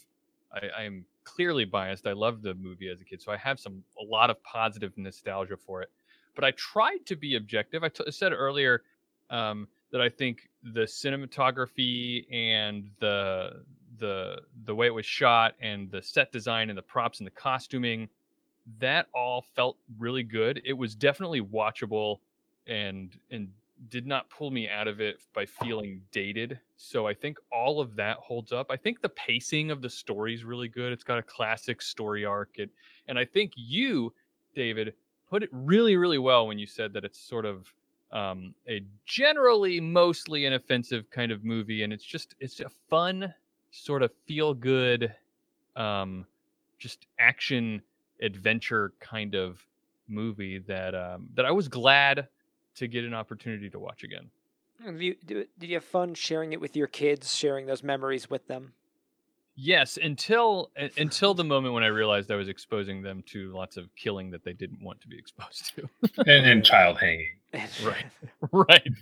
I, I am clearly biased. I loved the movie as a kid, so I have some a lot of positive nostalgia for it. But I tried to be objective. I t- said earlier um, that I think the cinematography and the the the way it was shot and the set design and the props and the costuming that all felt really good. It was definitely watchable and and did not pull me out of it by feeling dated. So I think all of that holds up. I think the pacing of the story is really good. It's got a classic story arc. It, and I think you, David, put it really, really well when you said that it's sort of um, a generally mostly inoffensive kind of movie, and it's just it's a fun sort of feel good, um, just action adventure kind of movie that um, that I was glad to get an opportunity to watch again. Have you, do, did you have fun sharing it with your kids, sharing those memories with them? Yes, until (laughs) until the moment when I realized I was exposing them to lots of killing that they didn't want to be exposed to. (laughs) and, and child hanging. (laughs) right, right.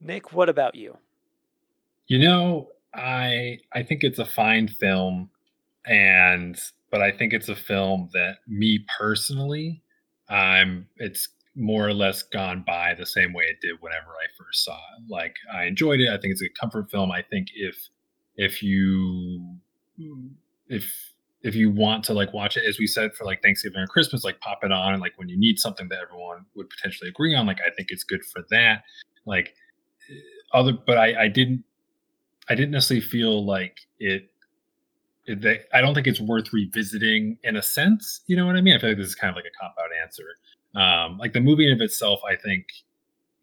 Nick, what about you? You know, I I think it's a fine film, and but I think it's a film that me personally, I'm it's more or less gone by the same way it did whenever I first saw it. Like I enjoyed it. I think it's a comfort film. I think if if you if if you want to like watch it as we said for like Thanksgiving or Christmas, like pop it on and like when you need something that everyone would potentially agree on, like I think it's good for that. Like eh, other but I, I didn't I didn't necessarily feel like it I don't think it's worth revisiting in a sense. You know what I mean? I feel like this is kind of like a cop out answer. Um, like the movie in of itself, I think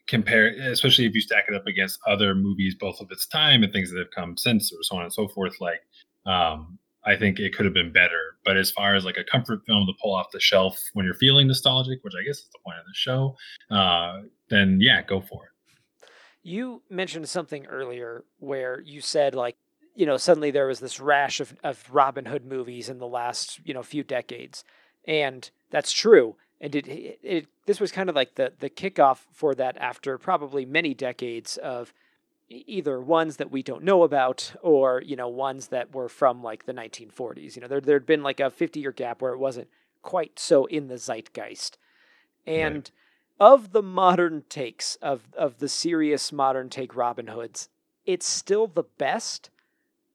compare, especially if you stack it up against other movies, both of its time and things that have come since, or so on and so forth. Like, um, I think it could have been better. But as far as like a comfort film to pull off the shelf when you're feeling nostalgic, which I guess is the point of the show, uh, then yeah, go for it. You mentioned something earlier where you said like you know suddenly there was this rash of, of Robin Hood movies in the last you know few decades, and that's true. And it, it, it this was kind of like the the kickoff for that after probably many decades of either ones that we don't know about or you know ones that were from like the 1940s. You know there there'd been like a 50 year gap where it wasn't quite so in the zeitgeist, and. Right of the modern takes of of the serious modern take Robin Hoods, it's still the best.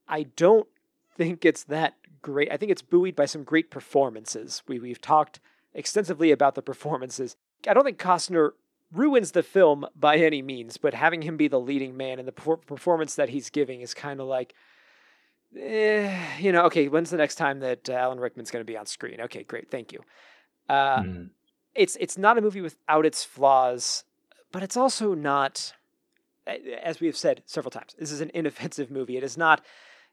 I don't think it's that great. I think it's buoyed by some great performances. We we've talked extensively about the performances. I don't think Costner ruins the film by any means, but having him be the leading man and the performance that he's giving is kind of like, eh, you know, okay, when's the next time that uh, Alan Rickman's going to be on screen? Okay, great, thank you. Uh, mm it's it's not a movie without its flaws, but it's also not as we have said several times. This is an inoffensive movie. It is not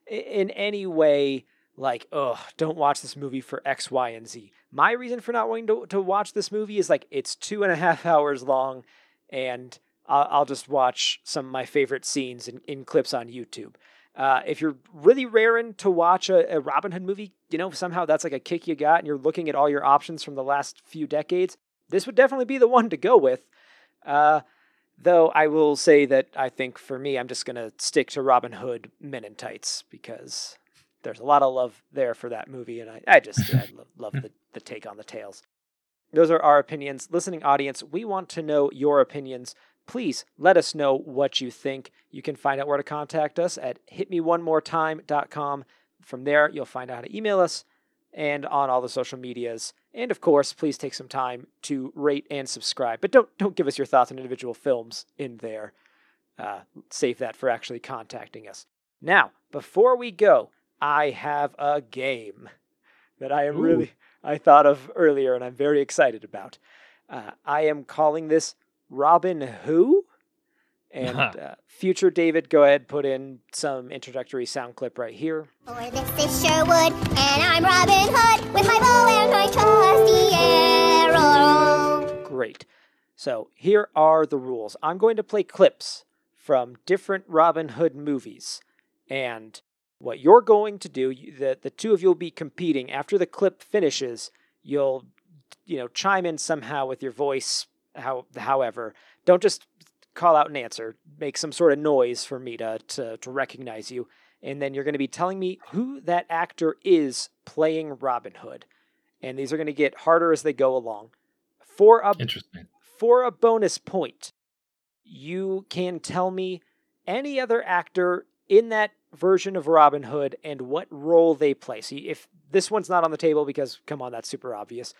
in any way like, oh, don't watch this movie for X, Y, and Z. My reason for not wanting to, to watch this movie is like it's two and a half (laughs) hours long, and I'll, I'll just watch some of my favorite scenes in, in clips on YouTube. Uh, if you're really raring to watch a, a, Robin Hood movie, you know, somehow that's like a kick you got and you're looking at all your options from the last few decades, this would definitely be the one to go with. Uh, though I will say that I think for me, I'm just going to stick to Robin Hood Men in Tights because there's a lot of love there for that movie. And I, I just I love, (laughs) love the, the take on the tales. Those are our opinions. Listening audience, we want to know your opinions please let us know what you think. You can find out where to contact us at hitmeonemoretime.com. From there, you'll find out how to email us and on all the social medias. And of course, please take some time to rate and subscribe. But don't don't give us your thoughts on individual films in there. Uh, save that for actually contacting us. Now, before we go, I have a game that I am Ooh. really I thought of earlier and I'm very excited about. Uh, I am calling this Robin Who? And uh, future David, go ahead, put in some introductory sound clip right here. This is Sherwood, and I'm Robin Hood with my bow and my trusty arrow. Great. So here are the rules. I'm going to play clips from different Robin Hood movies, and what you're going to do, the the two of you will be competing. After the clip finishes, you'll you know chime in somehow with your voice how, however, don't just call out an answer. Make some sort of noise for me to, to, to recognize you. And then you're going to be telling me who that actor is playing Robin Hood. And these are going to get harder as they go along. For a, Interesting. For a bonus point, you can tell me any other actor in that version of Robin Hood and what role they play. See, if this one's not on the table because, come on, that's super obvious.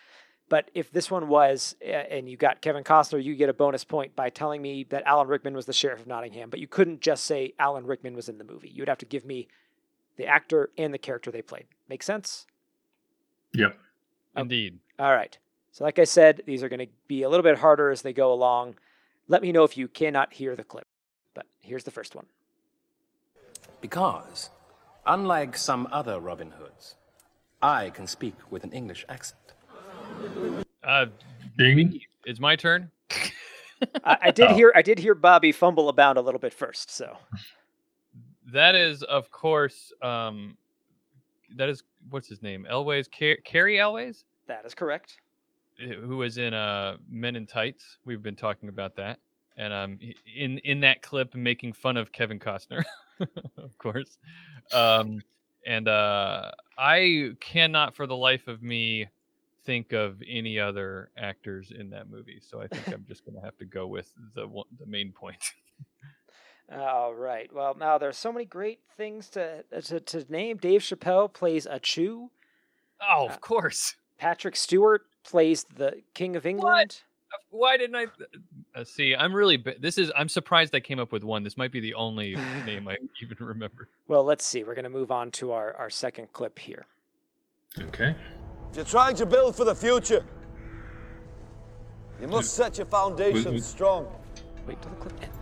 But if this one was, and you got Kevin Costner, you get a bonus point by telling me that Alan Rickman was the sheriff of Nottingham. But you couldn't just say Alan Rickman was in the movie. You would have to give me the actor and the character they played. Make sense? Yep. Oh. Indeed. All right. So, like I said, these are going to be a little bit harder as they go along. Let me know if you cannot hear the clip. But here's the first one. Because, unlike some other Robin Hoods, I can speak with an English accent. Uh, Jamie? It's my turn. I, I did Oh. hear I did hear Bobby fumble about a little bit first. So That is, of course, um, that is what's his name? Elwes, Car- Cary Elwes, that is correct. eh, who was in uh Men in Tights. We've been talking about that, and um, in in that clip, making fun of Kevin Costner, (laughs) (laughs) of course. Um, and uh, I cannot, for the life of me, think of any other actors in that movie. So I think (laughs) I'm just gonna have to go with the one, the main point. All right. Well, now there's so many great things to to, to name. Dave Chappelle plays Ahchoo. Oh, Uh, of course. Patrick Stewart plays the King of England. Why didn't I uh, see? I'm really. This is. I'm surprised I came up with one. This might be the only (laughs) name I even remember. Well, let's see. We're going to move on to our, our second clip here. Okay. If you're trying to build for the future, you must set your foundation wait. strong. Wait till the clip ends.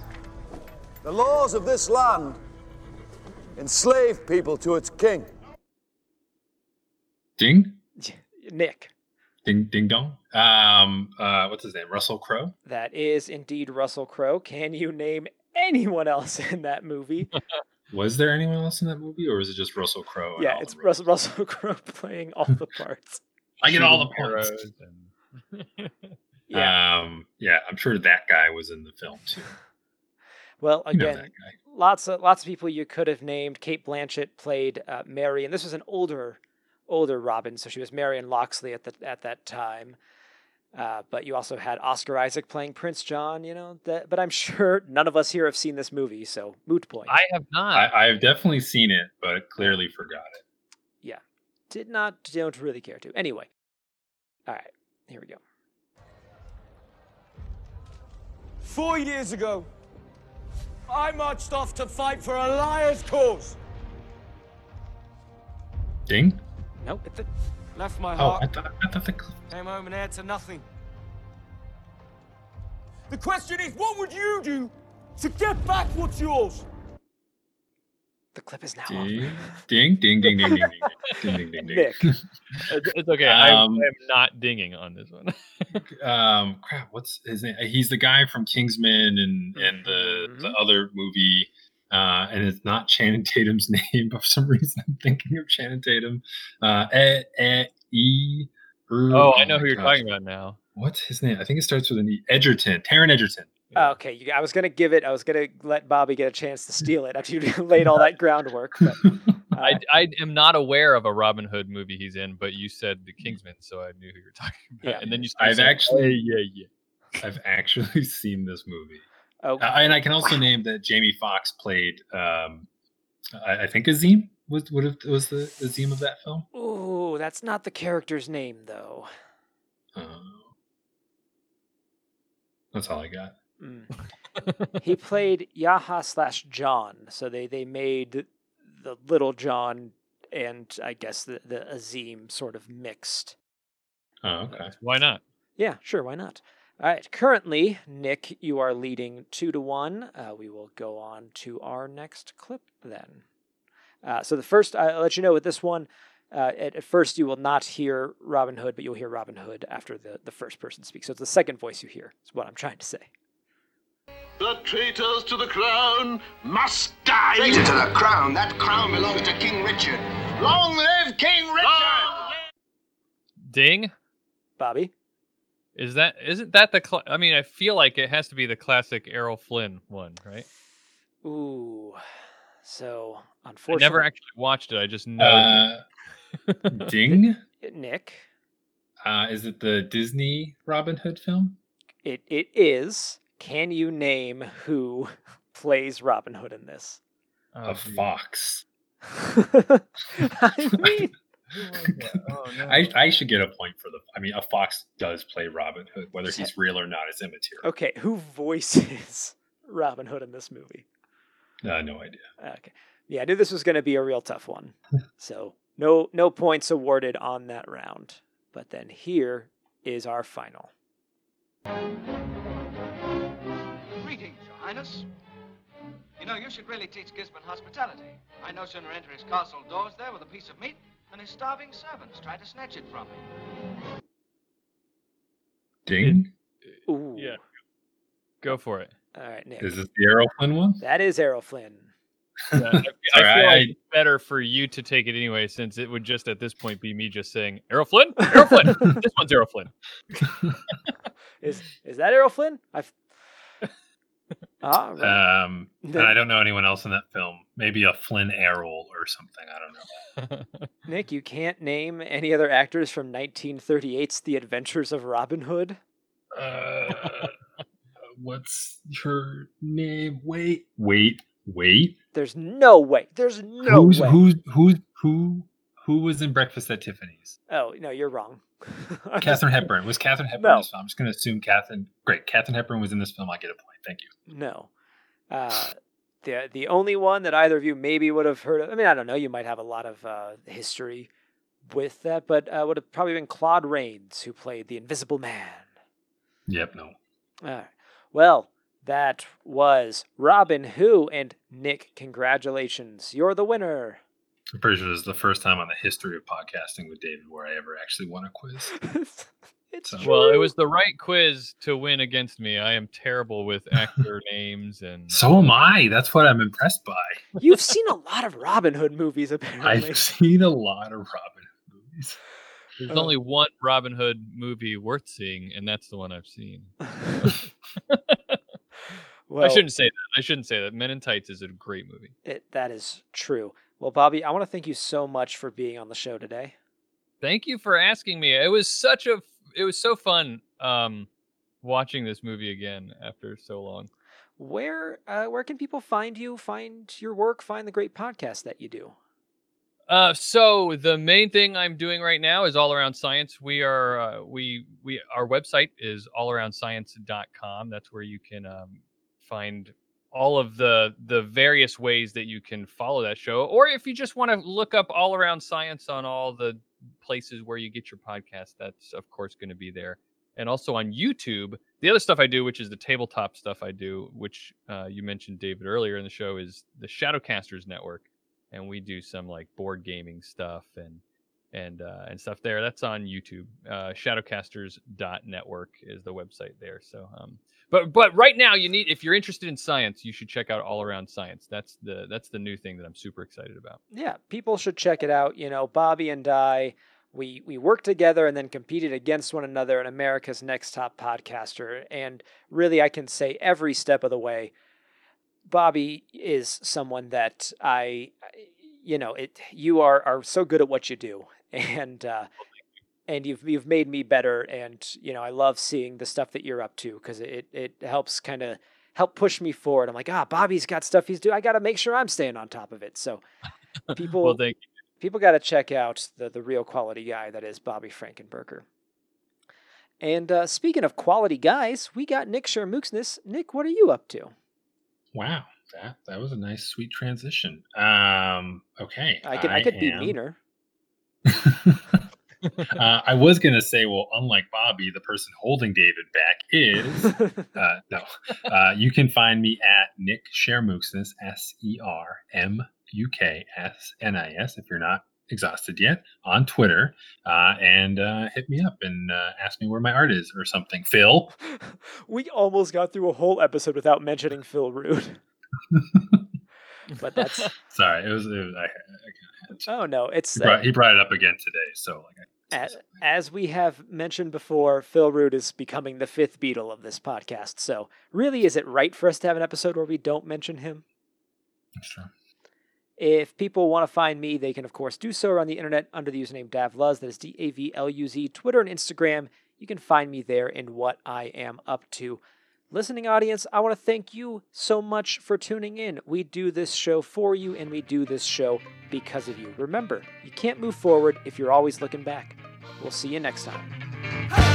The laws of this land enslave people to its king. Ding, (laughs) Nick, ding, ding, dong. Um, uh, what's his name? Russell Crowe. that is indeed Russell Crowe. Can you name anyone else in that movie? (laughs) Was there anyone else in that movie, or was it just Russell Crowe? yeah, it's the Russell, Russell (laughs) Crowe playing all the (laughs) parts. I get all the parts. and- Yeah. Um, yeah, I'm sure that guy was in the film too. Well, You know again, lots of lots of people you could have named. Cate Blanchett played uh, Mary, and this was an older older Robin, so she was Marion Loxley at the at that time. Uh, but you also had Oscar Isaac playing Prince John. You know that, but I'm (laughs) sure none of us here have seen this movie, so moot point. I have not. I, I've definitely seen it, but clearly forgot it. yeah, did not don't really care to. Anyway, all right, here we go. Four years ago, I marched off to fight for a liar's cause. Ding. Nope. It, Left my heart. Oh, heart, I thought I thought the came home and heir to nothing. The question is, what would you do to get back what's yours? the clip is now on. ding, ding, ding, ding, ding, ding, ding, ding, ding, ding, ding. Nick. It's, it's okay. I'm, Um, I'm not dinging on this one. um crap what's his name he's the guy from kingsman and and the the Mhm. other movie uh and it's not channing tatum's (laughs) name but for some reason i'm thinking of channing tatum uh eh, eh, e er- oh, I know my who you're gosh. talking about now. what's his name i think it starts with an e edgerton taron edgerton Oh, okay, you, I was gonna give it. I was gonna let Bobby get a chance to steal it after you (laughs) laid all that groundwork. But (laughs) I, I am not aware of a Robin Hood movie he's in, but you said the Kingsman, so I knew who you were talking about. Yeah. And then you started i've saying, actually "Hey, yeah, yeah. i've actually seen this movie oh, uh, and i can also name that jamie Foxx played um i, I think azeem was what if- was the azeem of that film Oh, that's not the character's name though. uh, that's all i got Mm. (laughs) he played Yahya slash John, so they they made the little John and I guess the the Azeem sort of mixed. oh okay Why not? Yeah, sure, why not? All right, currently, Nick, you are leading two to one. Uh, we will go on to our next clip then. Uh, so the first, I'll let you know with this one. Uh, at, at first, you will not hear Robin Hood, but you'll hear Robin Hood after the, the first person speaks. So it's the second voice you hear. Is what I'm trying to say. The traitors to the crown must die. Traitor to the crown. That crown belongs to King Richard. Long live King Richard! Ding. Bobby. Is that isn't that the? Cl- I mean, I feel like it has to be the classic Errol Flynn one, right? Ooh. So unfortunately, I unfortunately, never actually watched it. I just know. Uh, (laughs) Ding. Nick. Uh, is it the Disney Robin Hood film? It it is. Can you name who (laughs) plays Robin Hood in this? Oh, a fox. (laughs) I mean, oh, (laughs) no. I, I should get a point for the. I mean, a fox does play Robin Hood, whether he's real or not is immaterial. okay, who voices (laughs) Robin Hood in this movie? Uh, no idea. Okay, yeah, I knew this was going to be a real tough one. (laughs) so no no points awarded on that round. But then here is our final. Greetings, Your Highness. You know, you should really teach Gisborne hospitality. I no sooner enter his castle doors there with a piece of meat than his starving servants try to snatch it from me. Ding. Ooh. Yeah. Go for it. All right, Nick. Is this the Errol Flynn one? That is Errol Flynn. (laughs) I, I feel Sorry, I- like it's better for you to take it anyway, since it would just at this point be me just saying Errol Flynn, Errol Flynn. (laughs) this one's Errol Flynn. (laughs) Is is that Errol Flynn? I've. All right. Um, and I don't know anyone else in that film. Maybe a Flynn Errol or something. I don't know. (laughs) Nick, you can't name any other actors from 1938's The Adventures of Robin Hood. Uh, (laughs) what's her name? Wait, wait, wait. There's no way. There's no who's way. who's who's who who was in Breakfast at Tiffany's? Oh no, you're wrong. (laughs) Katharine Hepburn. Was Katharine Hepburn No. in this film? I'm just going to assume Katharine. Great. Katharine Hepburn was in this film. I get a point. Thank you. No. Uh, the the only one that either of you maybe would have heard of. I mean, I don't know. You might have a lot of uh, history with that, but uh, would have probably been Claude Rains, who played the Invisible Man. Yep. No. All right. Well, that was Robin Who and Nick. Congratulations, you're the winner. I'm pretty sure this is the first time on the history of podcasting with David where I ever actually won a quiz. (laughs) it's Well, it was the right quiz to win against me. I am terrible with (laughs) actor names and So am I. That's what I'm impressed by. You've seen a lot of Robin Hood movies, apparently. I've seen a lot of Robin Hood movies. There's only one Robin Hood movie worth seeing, and that's the one I've seen. (laughs) Well, I shouldn't say that. I shouldn't say that. Men in Tights is a great movie. It, that is true. Well, Bobby, I want to thank you so much for being on the show today. Thank you for asking me. It was such a it was so fun um watching this movie again after so long. Where uh, where can people find you, find your work, find the great podcast that you do? Uh, so the main thing I'm doing right now is all around science. We are uh, we we our website is allaroundscience.com. That's where you can um, find all of the the various ways that you can follow that show. Or if you just want to look up all around science on all the places where you get your podcast, that's of course going to be there. And also on YouTube, the other stuff I do, which is the tabletop stuff I do, which uh, you mentioned David earlier in the show, is the Shadowcasters Network and we do some like board gaming stuff and and uh, and stuff there. That's on YouTube. Uh, Shadowcasters.network is the website there. So, um, but but right now you need if you're interested in science, you should check out All Around Science. That's the that's the new thing that I'm super excited about. Yeah, people should check it out. You know, Bobby and I, we we worked together and then competed against one another in America's Next Top Podcaster, and really, I can say every step of the way, Bobby is someone that I, you know, it you are are so good at what you do, (laughs) and uh, and you've you've made me better, and you know, I love seeing the stuff that you're up to because it it helps kind of help push me forward. I'm like, ah, Bobby's got stuff he's doing. I got to make sure I'm staying on top of it. So (laughs) people, Well, people got to check out the the real quality guy that is Bobby Frankenberger. And uh, speaking of quality guys, we got Nick Sermuksnis. Nick, what are you up to? Wow, that that was a nice, sweet transition. Um, okay, I could I, could be am- meaner. (laughs) uh, I was gonna say, well, unlike Bobby, the person holding David back is (laughs) uh, no. Uh, you can find me at Nick Sermuksnis, S E R M U K S N I S. If you're not exhausted yet, on Twitter, uh, and uh, hit me up and uh, ask me where my art is or something. Phil, (laughs) we almost got through a whole episode without mentioning Phil Root. (laughs) but that's (laughs) sorry, it was. It was I, I kinda had oh no, it's He uh, brought, he brought it up again today, so like. As, as we have mentioned before, Phil Root is becoming the fifth Beatle of this podcast. So, really, is it right for us to have an episode where we don't mention him? Sure. If people want to find me, they can, of course, do so on the internet under the username Davluz. That is D A V L U Z. Twitter and Instagram. You can find me there in what I am up to. Listening audience, I want to thank you so much for tuning in. We do this show for you, and we do this show because of you. Remember, you can't move forward if you're always looking back. We'll see you next time.